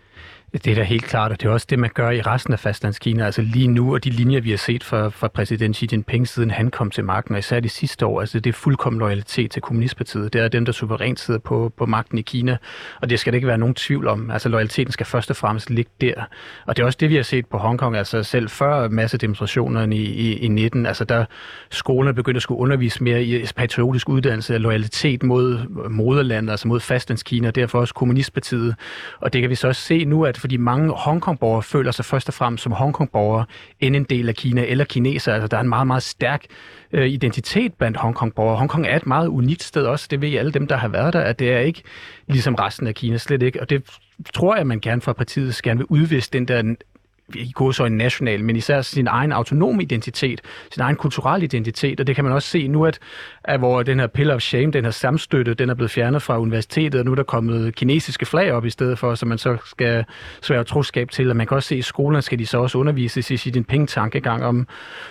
Det er da helt klart, og det er også det, man gør i resten af fastlandskina. Altså lige nu, og de linjer, vi har set fra, fra præsident Xi Jinping, siden han kom til magten, og især de sidste år, altså det er fuldkommen loyalitet til Kommunistpartiet. Det er dem, der suverænt sidder på, på magten i Kina, og det skal der ikke være nogen tvivl om. Altså loyaliteten skal først og fremmest ligge der. Og det er også det, vi har set på Hongkong, altså selv før massedemonstrationerne i, i, i 19, altså der skolerne begyndte at skulle undervise mere i patriotisk uddannelse, loyalitet mod moderlandet, altså mod fastlandskina, og derfor også Kommunistpartiet. Og det kan vi så også se nu, at fordi mange Hongkong-borgere føler sig først og fremmest som Hongkong-borgere end en del af Kina eller kineser. Altså, der er en meget, meget stærk øh, identitet blandt Hongkong-borgere. Hongkong er et meget unikt sted også, det ved alle dem, der har været der, at det er ikke ligesom resten af Kina, slet ikke. Og det tror jeg, man gerne fra partiet gerne vil udvise den der i går så en national, men især sin egen autonome identitet, sin egen kulturelle identitet, og det kan man også se nu, at, at hvor den her pillar of shame, den her samstøtte, den er blevet fjernet fra universitetet, og nu er der kommet kinesiske flag op i stedet for, så man så skal svære troskab til, og man kan også se, at i skolerne skal de så også undervises i sin penge-tankegang om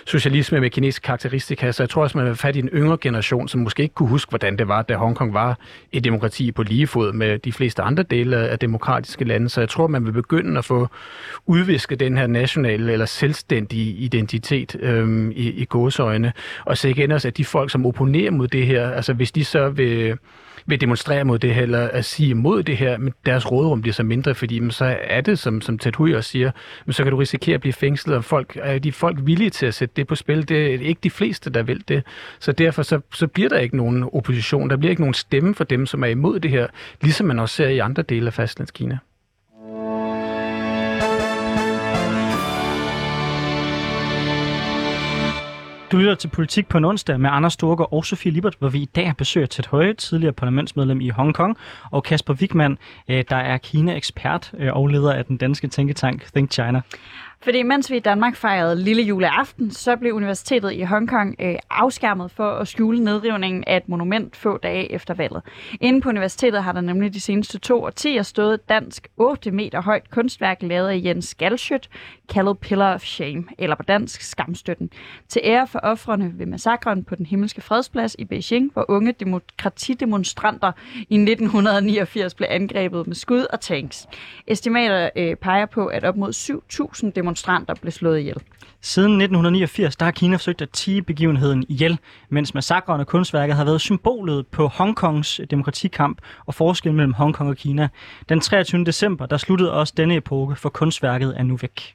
socialisme med kinesiske karakteristika, så jeg tror også, man vil fat i en yngre generation, som måske ikke kunne huske, hvordan det var, da Hongkong var et demokrati på lige fod med de fleste andre dele af demokratiske lande, så jeg tror, man vil begynde at få udvisket den den her nationale eller selvstændige identitet øhm, i, i gåsøjne. Og så igen også, at de folk, som opponerer mod det her, altså hvis de så vil vil demonstrere mod det her, eller at sige imod det her, men deres rådrum bliver så mindre, fordi men så er det, som, som Ted Hui også siger, men så kan du risikere at blive fængslet, og folk, er de folk villige til at sætte det på spil? Det er ikke de fleste, der vil det. Så derfor så, så bliver der ikke nogen opposition, der bliver ikke nogen stemme for dem, som er imod det her, ligesom man også ser i andre dele af fastlandskina. Du lytter til Politik på en onsdag med Anders Storgård og Sofie Libert, hvor vi i dag besøger Ted Høje, tidligere parlamentsmedlem i Hongkong, og Kasper Wigman, øh, der er Kina-ekspert øh, og leder af den danske tænketank Think China. Fordi mens vi i Danmark fejrede lille juleaften, så blev universitetet i Hongkong øh, afskærmet for at skjule nedrivningen af et monument få dage efter valget. Inden på universitetet har der nemlig de seneste to årtier stået et dansk 8 meter højt kunstværk lavet af Jens Galschødt, kaldet Pillar of Shame, eller på dansk Skamstøtten, til ære for offrene ved massakren på den himmelske fredsplads i Beijing, hvor unge demokratidemonstranter i 1989 blev angrebet med skud og tanks. Estimater øh, peger på, at op mod 7.000 demonstranter blev slået ihjel. Siden 1989 der har Kina forsøgt at tige begivenheden ihjel, mens massakren og kunstværket har været symbolet på Hongkongs demokratikamp og forskellen mellem Hongkong og Kina. Den 23. december der sluttede også denne epoke, for kunstværket er nu væk.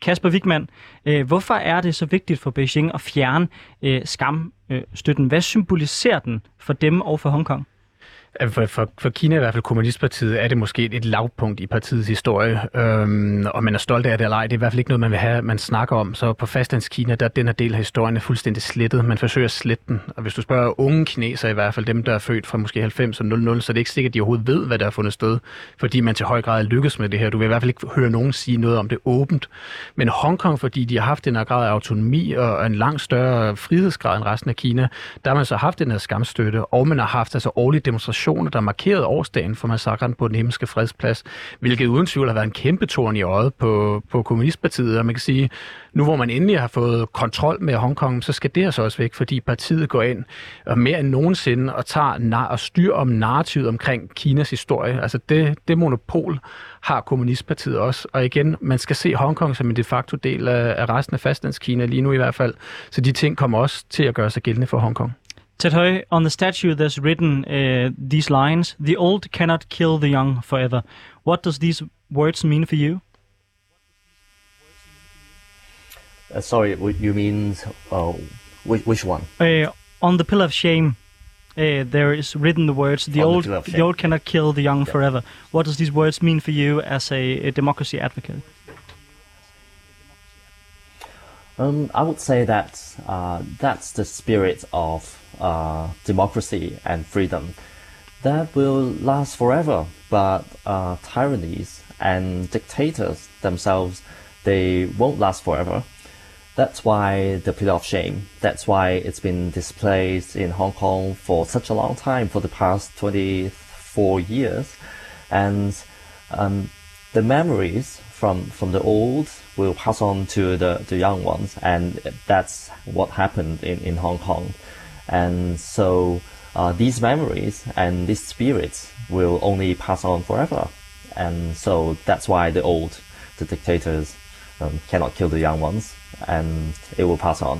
Kasper Wigman, øh, hvorfor er det så vigtigt for Beijing at fjerne øh, skamstøtten? Hvad symboliserer den for dem og for Hongkong? For, for, for Kina, i hvert fald Kommunistpartiet, er det måske et lavpunkt i partiets historie, øhm, og man er stolt af det eller ej. Det er i hvert fald ikke noget, man vil have, man snakker om. Så på fastlandskina, der den her del af historien er fuldstændig slettet. Man forsøger at slette den. Og hvis du spørger unge kinesere, i hvert fald dem, der er født fra måske 90 og 00, så er det ikke sikkert, at de overhovedet ved, hvad der er fundet sted, fordi man til høj grad lykkes med det her. Du vil i hvert fald ikke høre nogen sige noget om det åbent. Men Hongkong, fordi de har haft en grad af autonomi og en langt større frihedsgrad end resten af Kina, der har man så haft den her skamstøtte, og man har haft altså årlige demonstrationer demonstrationer, der markerede årsdagen for massakren på den himmelske fredsplads, hvilket uden tvivl har været en kæmpe torn i øjet på, på Kommunistpartiet. Og man kan sige, nu hvor man endelig har fået kontrol med Hongkong, så skal det altså også væk, fordi partiet går ind og mere end nogensinde og tager og styr om narrativet omkring Kinas historie. Altså det, det monopol har Kommunistpartiet også. Og igen, man skal se Hongkong som en de facto del af, af resten af fastlandskina lige nu i hvert fald. Så de ting kommer også til at gøre sig gældende for Hongkong. Ted on the statue there's written uh, these lines, the old cannot kill the young forever. What does these words mean for you? Uh, sorry, you mean uh, which, which one? Uh, on the Pillar of Shame, uh, there is written the words, the old, the, the, old cannot kill the young yeah. forever. What does these words mean for you as a, a democracy advocate? Um, I would say that uh, that's the spirit of uh, democracy and freedom that will last forever. But uh, tyrannies and dictators themselves, they won't last forever. That's why the pillar of shame. That's why it's been displayed in Hong Kong for such a long time, for the past 24 years. And um, the memories from, from the old will pass on to the, the young ones. And that's what happened in, in Hong Kong. And so uh, these memories and these spirits will only pass on forever. And so that's why the old, the dictators, um, cannot kill the young ones, and it will pass on.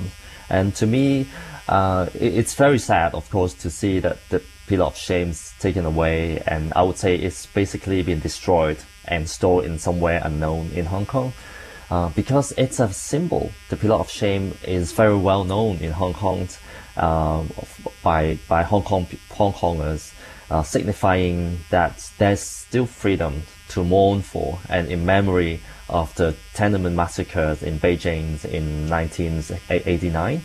And to me, uh, it, it's very sad, of course, to see that the pillar of shame is taken away, and I would say it's basically been destroyed and stored in somewhere unknown in Hong Kong. Uh, because it's a symbol. The pillar of shame is very well known in Hong Kong uh, by by Hong Kong Hong Kongers, uh, signifying that there's still freedom to mourn for and in memory of the Tiananmen massacres in Beijing in 1989,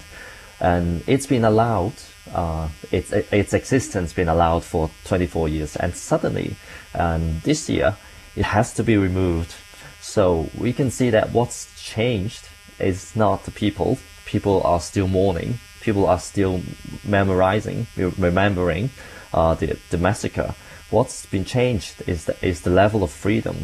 and it's been allowed. Uh, its its existence been allowed for 24 years, and suddenly, um, this year, it has to be removed. So we can see that what's changed is not the people. People are still mourning, people are still memorizing, remembering uh, the, the massacre. What's been changed is the, is the level of freedom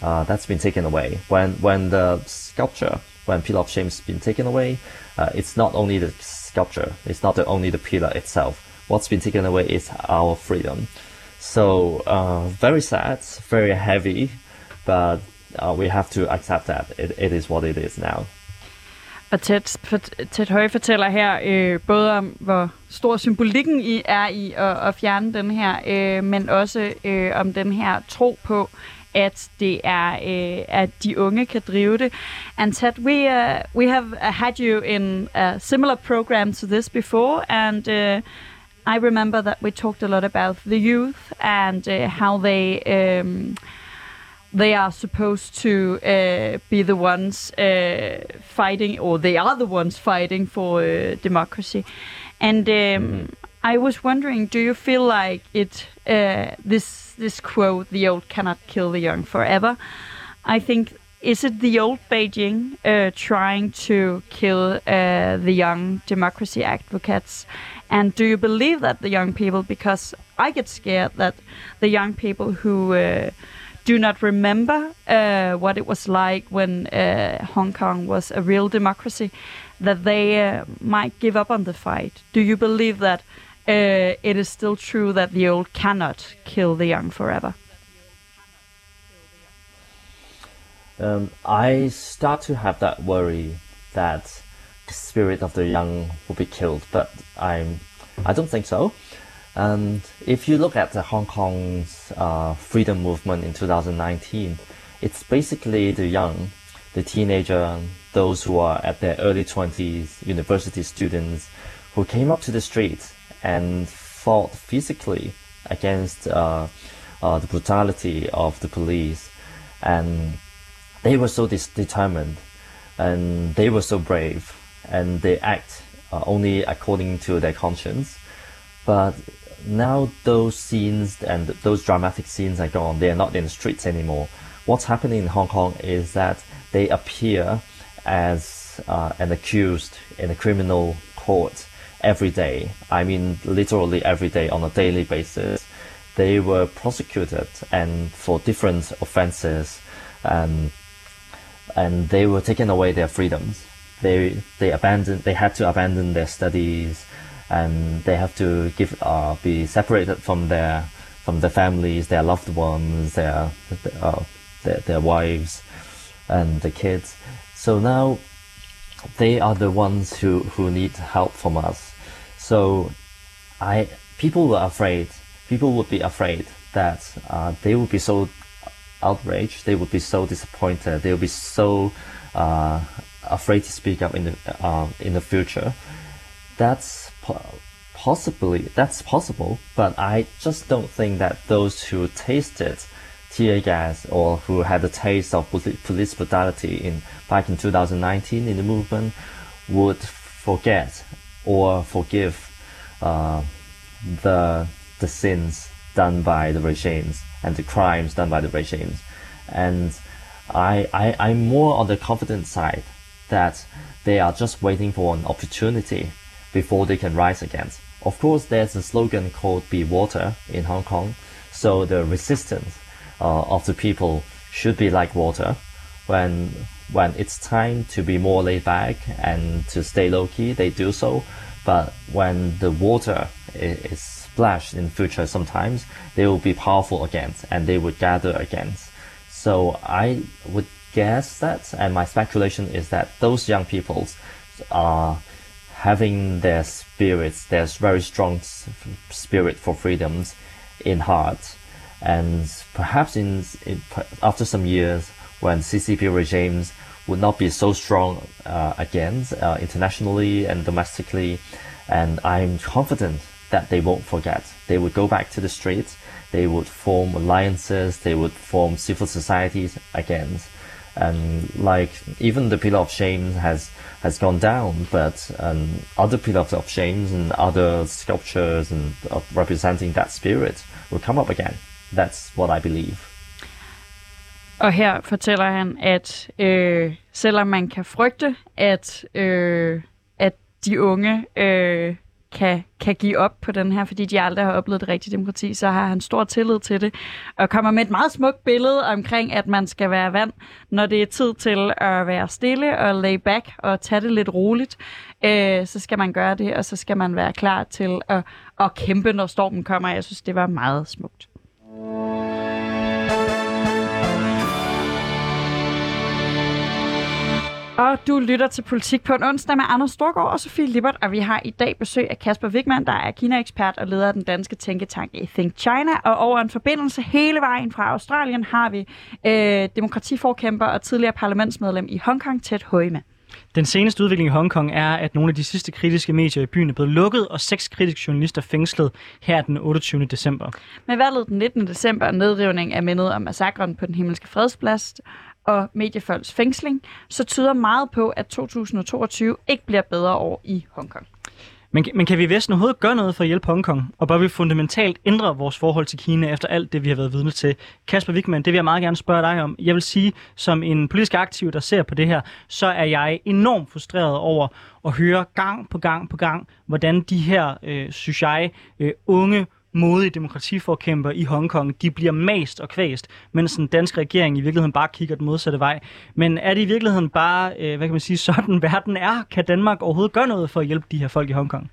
uh, that's been taken away. When when the sculpture, when Pillar of Shame's been taken away, uh, it's not only the sculpture, it's not the, only the pillar itself. What's been taken away is our freedom. So uh, very sad, very heavy, but uh, we have to accept that it, it is what it is now. Og Ted, Ted Høje fortæller her øh, både om, hvor stor symbolikken i er i at, at fjerne den her, øh, men også øh, om den her tro på, at det er øh, at de unge kan drive det. And Ted, we uh, we have had you in a similar program to this before, and uh, I remember that we talked a lot about the youth and uh, how they um, they are supposed to uh, be the ones uh, fighting, or they are the ones fighting for uh, democracy. And um, Mhm. I was wondering, do you feel like it? Uh, this this quote, "The old cannot kill the young forever." I think is it the old Beijing uh, trying to kill uh, the young democracy advocates? And do you believe that the young people? Because I get scared that the young people who uh, do not remember uh, what it was like when uh, Hong Kong was a real democracy, that they uh, might give up on the fight. Do you believe that uh, it is still true that the old cannot kill the young forever? Um, I start to have that worry that spirit of the young will be killed, but I'm, I don't think so. And if you look at the Hong Kong's uh, freedom movement in 2019, it's basically the young, the teenager, those who are at their early 20s, university students, who came up to the streets and fought physically against uh, uh, the brutality of the police. And they were so determined and they were so brave and they act uh, only according to their conscience. But now those scenes and those dramatic scenes are gone. They are not in the streets anymore. What's happening in Hong Kong is that they appear as uh, an accused in a criminal court every day. I mean, literally every day on a daily basis. They were prosecuted and for different offenses, and and they were taken away their freedoms. They they abandoned. They had to abandon their studies, and they have to give uh, be separated from their from their families, their loved ones, their uh, their, their wives, and the kids. So now they are the ones who, who need help from us. So I people were afraid. People would be afraid that uh, they would be so outraged. They would be so disappointed. They would be so uh, afraid to speak up in the uh, in the future. That's po- possibly that's possible, but I just don't think that those who tasted tear gas or who had a taste of police brutality in back in 2019 in the movement would forget or forgive uh, the the sins done by the regimes and the crimes done by the regimes. And I, I I'm more on the confident side that they are just waiting for an opportunity before they can rise again. Of course, there's a slogan called "Be Water" in Hong Kong, so the resistance uh, of the people should be like water. When when it's time to be more laid back and to stay low key, they do so. But when the water i- is splashed in future, sometimes they will be powerful again and they would gather again. So I would guess that, and my speculation is that those young people are having their spirits, their very strong spirit for freedoms in heart, and perhaps in, in after some years when CCP regimes would not be so strong uh, again uh, internationally and domestically, and I'm confident that they won't forget. They would go back to the streets. They would form alliances. They would form civil societies again. And like even the pillar of shame has has gone down, but um, other pillars of shame and other sculptures and uh, representing that spirit will come up again. That's what I believe. Og her fortæller han, at øh, selvom man kan frygte, at, øh, at de unge øh, kan, kan give op på den her, fordi de aldrig har oplevet det rigtige demokrati, så har han stor tillid til det, og kommer med et meget smukt billede omkring, at man skal være vand, når det er tid til at være stille og lay back og tage det lidt roligt, øh, så skal man gøre det, og så skal man være klar til at, at kæmpe, når stormen kommer. Jeg synes, det var meget smukt. Og du lytter til Politik på en onsdag med Anders Storgård og Sofie Lippert, og vi har i dag besøg af Kasper Wigman, der er Kina-ekspert og leder af den danske tænketank i Think China. Og over en forbindelse hele vejen fra Australien har vi øh, demokratiforkæmper og tidligere parlamentsmedlem i Hongkong, Ted Hui med. Den seneste udvikling i Hongkong er, at nogle af de sidste kritiske medier i byen er blevet lukket, og seks kritiske journalister fængslet her den 28. december. Med valget den 19. december nedrivning af mindet om massakren på den himmelske fredsplads og mediefolks fængsling, så tyder meget på, at 2022 ikke bliver bedre år i Hongkong. Men, men kan vi i Vesten overhovedet gøre noget for at hjælpe Hongkong? Og bør vi fundamentalt ændre vores forhold til Kina efter alt det, vi har været vidne til? Kasper Wigman, det vil jeg meget gerne spørge dig om. Jeg vil sige, som en politisk aktiv, der ser på det her, så er jeg enormt frustreret over at høre gang på gang på gang, hvordan de her, øh, synes jeg, øh, unge modige demokratiforkæmper i Hongkong, de bliver mast og kvæst, mens den danske regering i virkeligheden bare kigger den modsatte vej. Men er det i virkeligheden bare, øh, hvad kan man sige, sådan verden er? Kan Danmark overhovedet gøre noget for at hjælpe de her folk i Hongkong?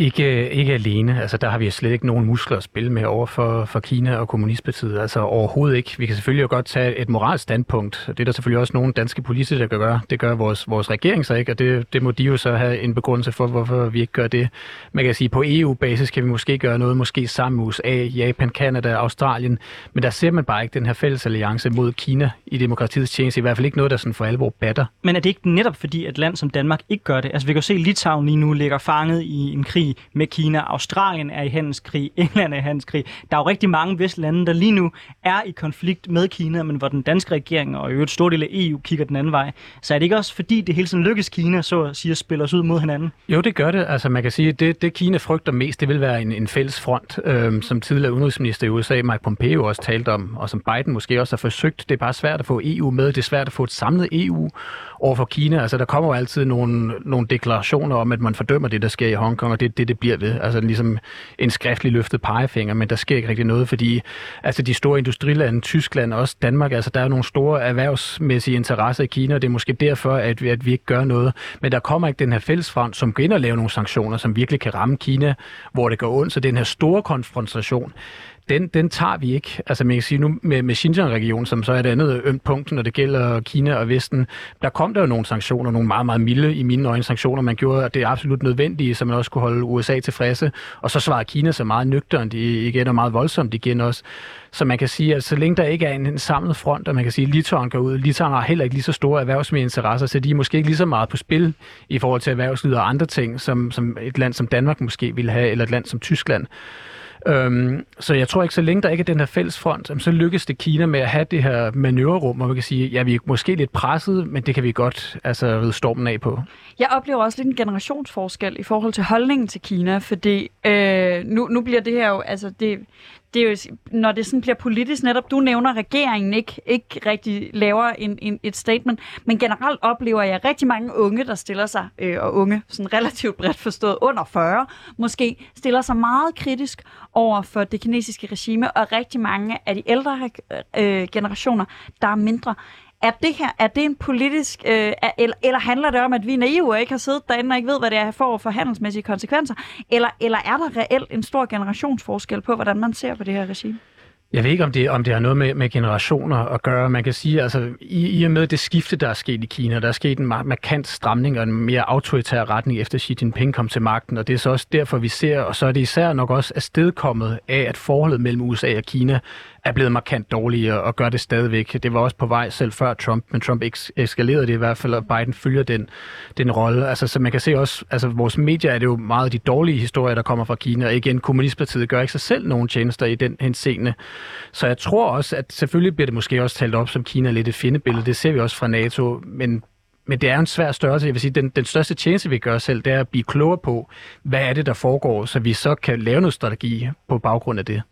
Ikke, ikke alene. Altså, der har vi slet ikke nogen muskler at spille med over for, for Kina og Kommunistpartiet. Altså overhovedet ikke. Vi kan selvfølgelig jo godt tage et moralsk standpunkt. Det er der selvfølgelig også nogle danske politikere, der kan gøre. Det gør vores, vores regering så ikke, og det, det må de jo så have en begrundelse for, hvorfor vi ikke gør det. Man kan sige, på EU-basis kan vi måske gøre noget, måske sammen med USA, Japan, Kanada, Australien, men der ser man bare ikke den her fælles alliance mod Kina i demokratiets tjeneste. I hvert fald ikke noget, der sådan for alvor batter. Men er det ikke netop fordi, at land som Danmark ikke gør det? Altså vi kan jo se, at Litauen lige nu ligger fanget i en krig med Kina. Australien er i handelskrig. England er i handelskrig. Der er jo rigtig mange vestlande, der lige nu er i konflikt med Kina, men hvor den danske regering og i øvrigt stor del af EU kigger den anden vej. Så er det ikke også fordi, det hele tiden lykkes Kina, så at sige, at spille os ud mod hinanden? Jo, det gør det. Altså man kan sige, at det, det Kina frygter mest, det vil være en, en fælles front, øhm, som tidligere udenrigsminister i USA, Mike Pompeo, også talte om, og som Biden måske også har forsøgt. Det er bare svært at få EU med. Det er svært at få et samlet EU over for Kina. Altså der kommer jo altid nogle, nogle deklarationer om, at man fordømmer det, der sker i Hongkong, og det det, det bliver ved. Altså ligesom en skriftlig løftet pegefinger, men der sker ikke rigtig noget, fordi altså de store industrilande, Tyskland og også Danmark, altså der er nogle store erhvervsmæssige interesser i Kina, og det er måske derfor, at vi, at vi ikke gør noget. Men der kommer ikke den her fællesfront, som går ind og laver nogle sanktioner, som virkelig kan ramme Kina, hvor det går ondt. Så den her store konfrontation, den, den tager vi ikke. Altså man kan sige nu med, med Xinjiang-regionen, som så er et andet ømt punkt, når det gælder Kina og Vesten, der kom der jo nogle sanktioner, nogle meget, meget milde i mine øjne sanktioner. Man gjorde at det er absolut nødvendige, så man også kunne holde USA tilfredse. Og så svarede Kina så meget nøgternt igen, og meget voldsomt igen også. Så man kan sige, at så længe der ikke er en, en samlet front, og man kan sige, at Litauen går ud, Litauen har heller ikke lige så store erhvervsmæssige interesser, så de er måske ikke lige så meget på spil i forhold til erhvervslivet og andre ting, som, som et land som Danmark måske ville have, eller et land som Tyskland. Øhm, så jeg tror ikke, så længe der ikke er den her fælles front, så lykkes det Kina med at have det her manøvrerum, hvor man kan sige, ja, vi er måske lidt presset, men det kan vi godt altså, ride stormen af på. Jeg oplever også lidt en generationsforskel i forhold til holdningen til Kina, fordi øh, nu, nu bliver det her jo, altså det, det er jo, når det sådan bliver politisk, netop du nævner, regeringen ikke, ikke rigtig laver en, en, et statement, men generelt oplever jeg rigtig mange unge, der stiller sig, øh, og unge, sådan relativt bredt forstået, under 40, måske, stiller sig meget kritisk over for det kinesiske regime, og rigtig mange af de ældre øh, generationer, der er mindre er det her er det en politisk, øh, eller, eller handler det om, at vi er naive og ikke har siddet derinde og ikke ved, hvad det er for for handelsmæssige konsekvenser? Eller, eller er der reelt en stor generationsforskel på, hvordan man ser på det her regime? Jeg ved ikke, om det, om det har noget med, med generationer at gøre. Man kan sige, altså i, i og med det skifte, der er sket i Kina, der er sket en markant stramning og en mere autoritær retning efter Xi Jinping kom til magten, og det er så også derfor, vi ser, og så er det især nok også afstedkommet af, at forholdet mellem USA og Kina er blevet markant dårligere og gør det stadigvæk. Det var også på vej selv før Trump, men Trump eskalerede det i hvert fald, og Biden følger den, den rolle. Altså, så man kan se også, altså vores medier er det jo meget de dårlige historier, der kommer fra Kina, og igen, Kommunistpartiet gør ikke sig selv nogen tjenester i den henseende. Så jeg tror også, at selvfølgelig bliver det måske også talt op som Kina lidt et findebillede. Det ser vi også fra NATO, men men det er en svær størrelse. Jeg vil sige, den, den største tjeneste, vi gør selv, det er at blive klogere på, hvad er det, der foregår, så vi så kan lave noget strategi på baggrund af det.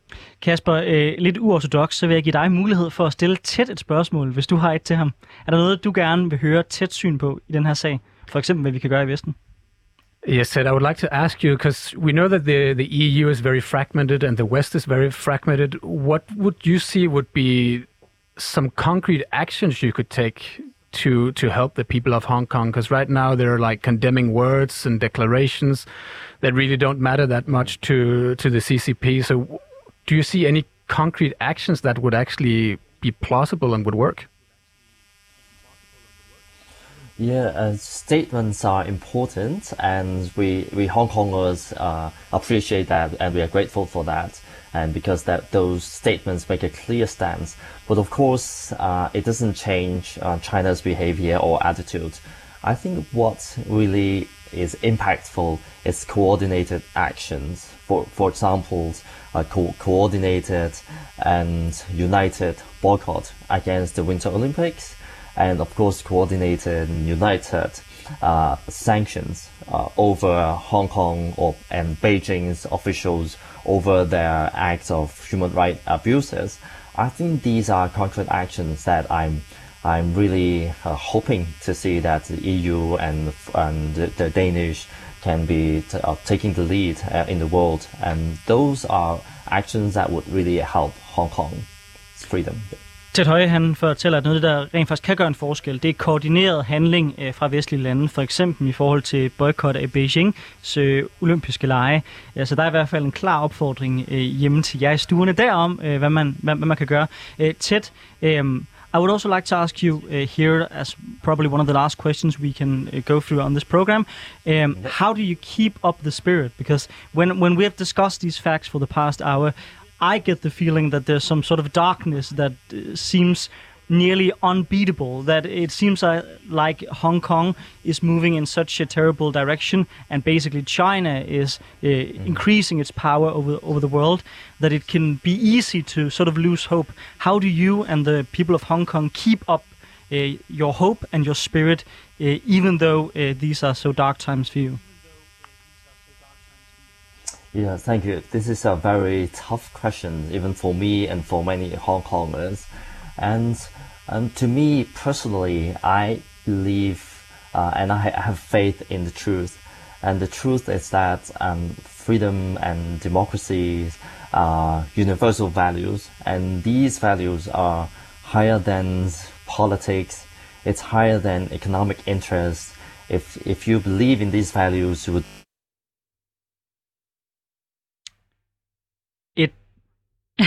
Kasper, øh, lidt uortodox, så vil jeg give dig mulighed for at stille tæt et spørgsmål, hvis du har et til ham. Er der noget, du gerne vil høre tæt syn på i den her sag? For eksempel, hvad vi kan gøre i Vesten? Yes, Ted, I would like to ask you because we know that the, the EU is very fragmented and the West is very fragmented. What would you see would be some concrete actions you could take to to help the people of Hong Kong because right now they're like condemning words and declarations that really don't matter that much to to the CCP. So, do you see any concrete actions that would actually be plausible and would work? Yeah, uh, statements are important, and we we Hong Kongers uh, appreciate that, and we are grateful for that and because that those statements make a clear stance. But of course, uh, it doesn't change uh, China's behavior or attitude. I think what really is impactful is coordinated actions. For for example, a co- coordinated and united boycott against the Winter Olympics, and of course coordinated and united uh, sanctions uh, over Hong Kong or and Beijing's officials over their acts of human rights abuses. I think these are concrete actions that I'm I'm really uh, hoping to see that the EU and and the, Danish can be t- uh, taking the lead uh, in the world, and those are actions that would really help Hong Kong's freedom. Ted Høje, han fortæller, at noget af det, der rent faktisk kan gøre en forskel, det er koordineret handling øh, fra vestlige lande, for eksempel i forhold til boykot af Beijing's øh, olympiske lege. så der er i hvert fald en klar opfordring øh, hjemme til jer i stuerne derom, øh, hvad, man, hvad, hvad man kan gøre. Øh, Ted, øh, I would also like to ask you uh, here, as probably one of the last questions we can uh, go through on this program, um, how do you keep up the spirit? Because when when we have discussed these facts for the past hour, I get the feeling that there's some sort of darkness that uh, seems nearly unbeatable. That it seems uh, like Hong Kong is moving in such a terrible direction, and basically China is uh, increasing its power over over the world. That it can be easy to sort of lose hope. How do you and the people of Hong Kong keep up uh, your hope and your spirit, uh, even though uh, these are so dark times for you? Yeah, thank you. This is a very tough question, even for me and for many Hong Kongers. And and to me personally, I believe uh, and I have faith in the truth. And the truth is that um, freedom and democracy are universal values, and these values are higher than politics. It's higher than economic interests. If if you believe in these values, you would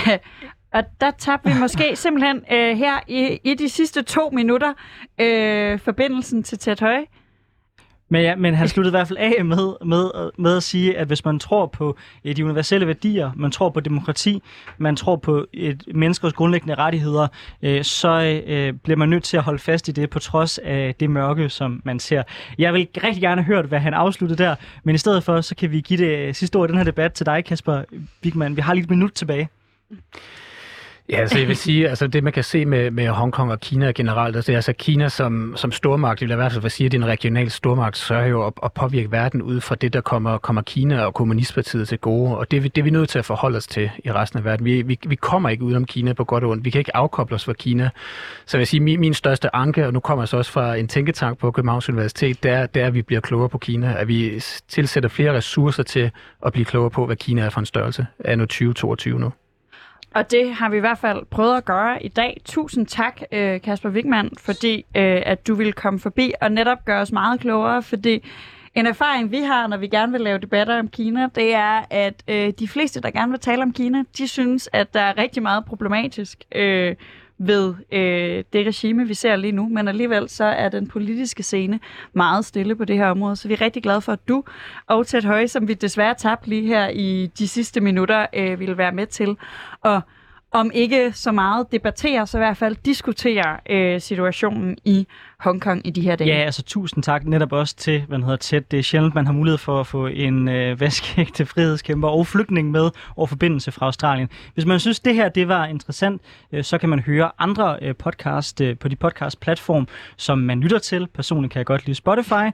Og der tabte vi måske simpelthen øh, her i, i de sidste to minutter øh, forbindelsen til Ted Høje. Men, ja, men han sluttede i hvert fald af med, med, med at sige, at hvis man tror på eh, de universelle værdier, man tror på demokrati, man tror på et menneskers grundlæggende rettigheder, øh, så øh, bliver man nødt til at holde fast i det, på trods af det mørke, som man ser. Jeg vil rigtig gerne høre, hvad han afsluttede der, men i stedet for, så kan vi give det sidste ord i den her debat til dig, Kasper Wigman. Vi har lige et minut tilbage. Ja, altså jeg vil sige, altså det man kan se med, med Hongkong og Kina generelt, altså, det er altså Kina som, som stormagt, det jeg i hvert fald sige, at det er en regional stormagt, sørger jo at, at påvirke verden ud fra det, der kommer, kommer Kina og Kommunistpartiet til gode, og det, det er vi nødt til at forholde os til i resten af verden. Vi, vi, vi kommer ikke udenom Kina på godt og ondt. Vi kan ikke afkoble os fra Kina. Så jeg vil sige, min, min største anke, og nu kommer jeg så også fra en tænketank på Københavns Universitet, det er, det er, at vi bliver klogere på Kina, at vi tilsætter flere ressourcer til at blive klogere på, hvad Kina er for en størrelse Er nu 2022 nu. Og det har vi i hvert fald prøvet at gøre i dag. Tusind tak, øh, Kasper Wigman, fordi øh, at du ville komme forbi og netop gøre os meget klogere, fordi en erfaring, vi har, når vi gerne vil lave debatter om Kina, det er, at øh, de fleste, der gerne vil tale om Kina, de synes, at der er rigtig meget problematisk øh, ved øh, det regime, vi ser lige nu. Men alligevel så er den politiske scene meget stille på det her område. Så vi er rigtig glade for, at du og Ted Høje, som vi desværre tabte lige her i de sidste minutter, øh, ville være med til at om ikke så meget debatterer, så i hvert fald diskuterer øh, situationen i Hongkong i de her dage. Ja, altså tusind tak netop også til, hvad hedder, tæt. Det er sjældent, man har mulighed for at få en øh, vaskægte frihedskæmper og flygtning med over forbindelse fra Australien. Hvis man synes, det her det var interessant, øh, så kan man høre andre øh, podcast øh, på de podcast-platform, som man lytter til. Personligt kan jeg godt lide Spotify.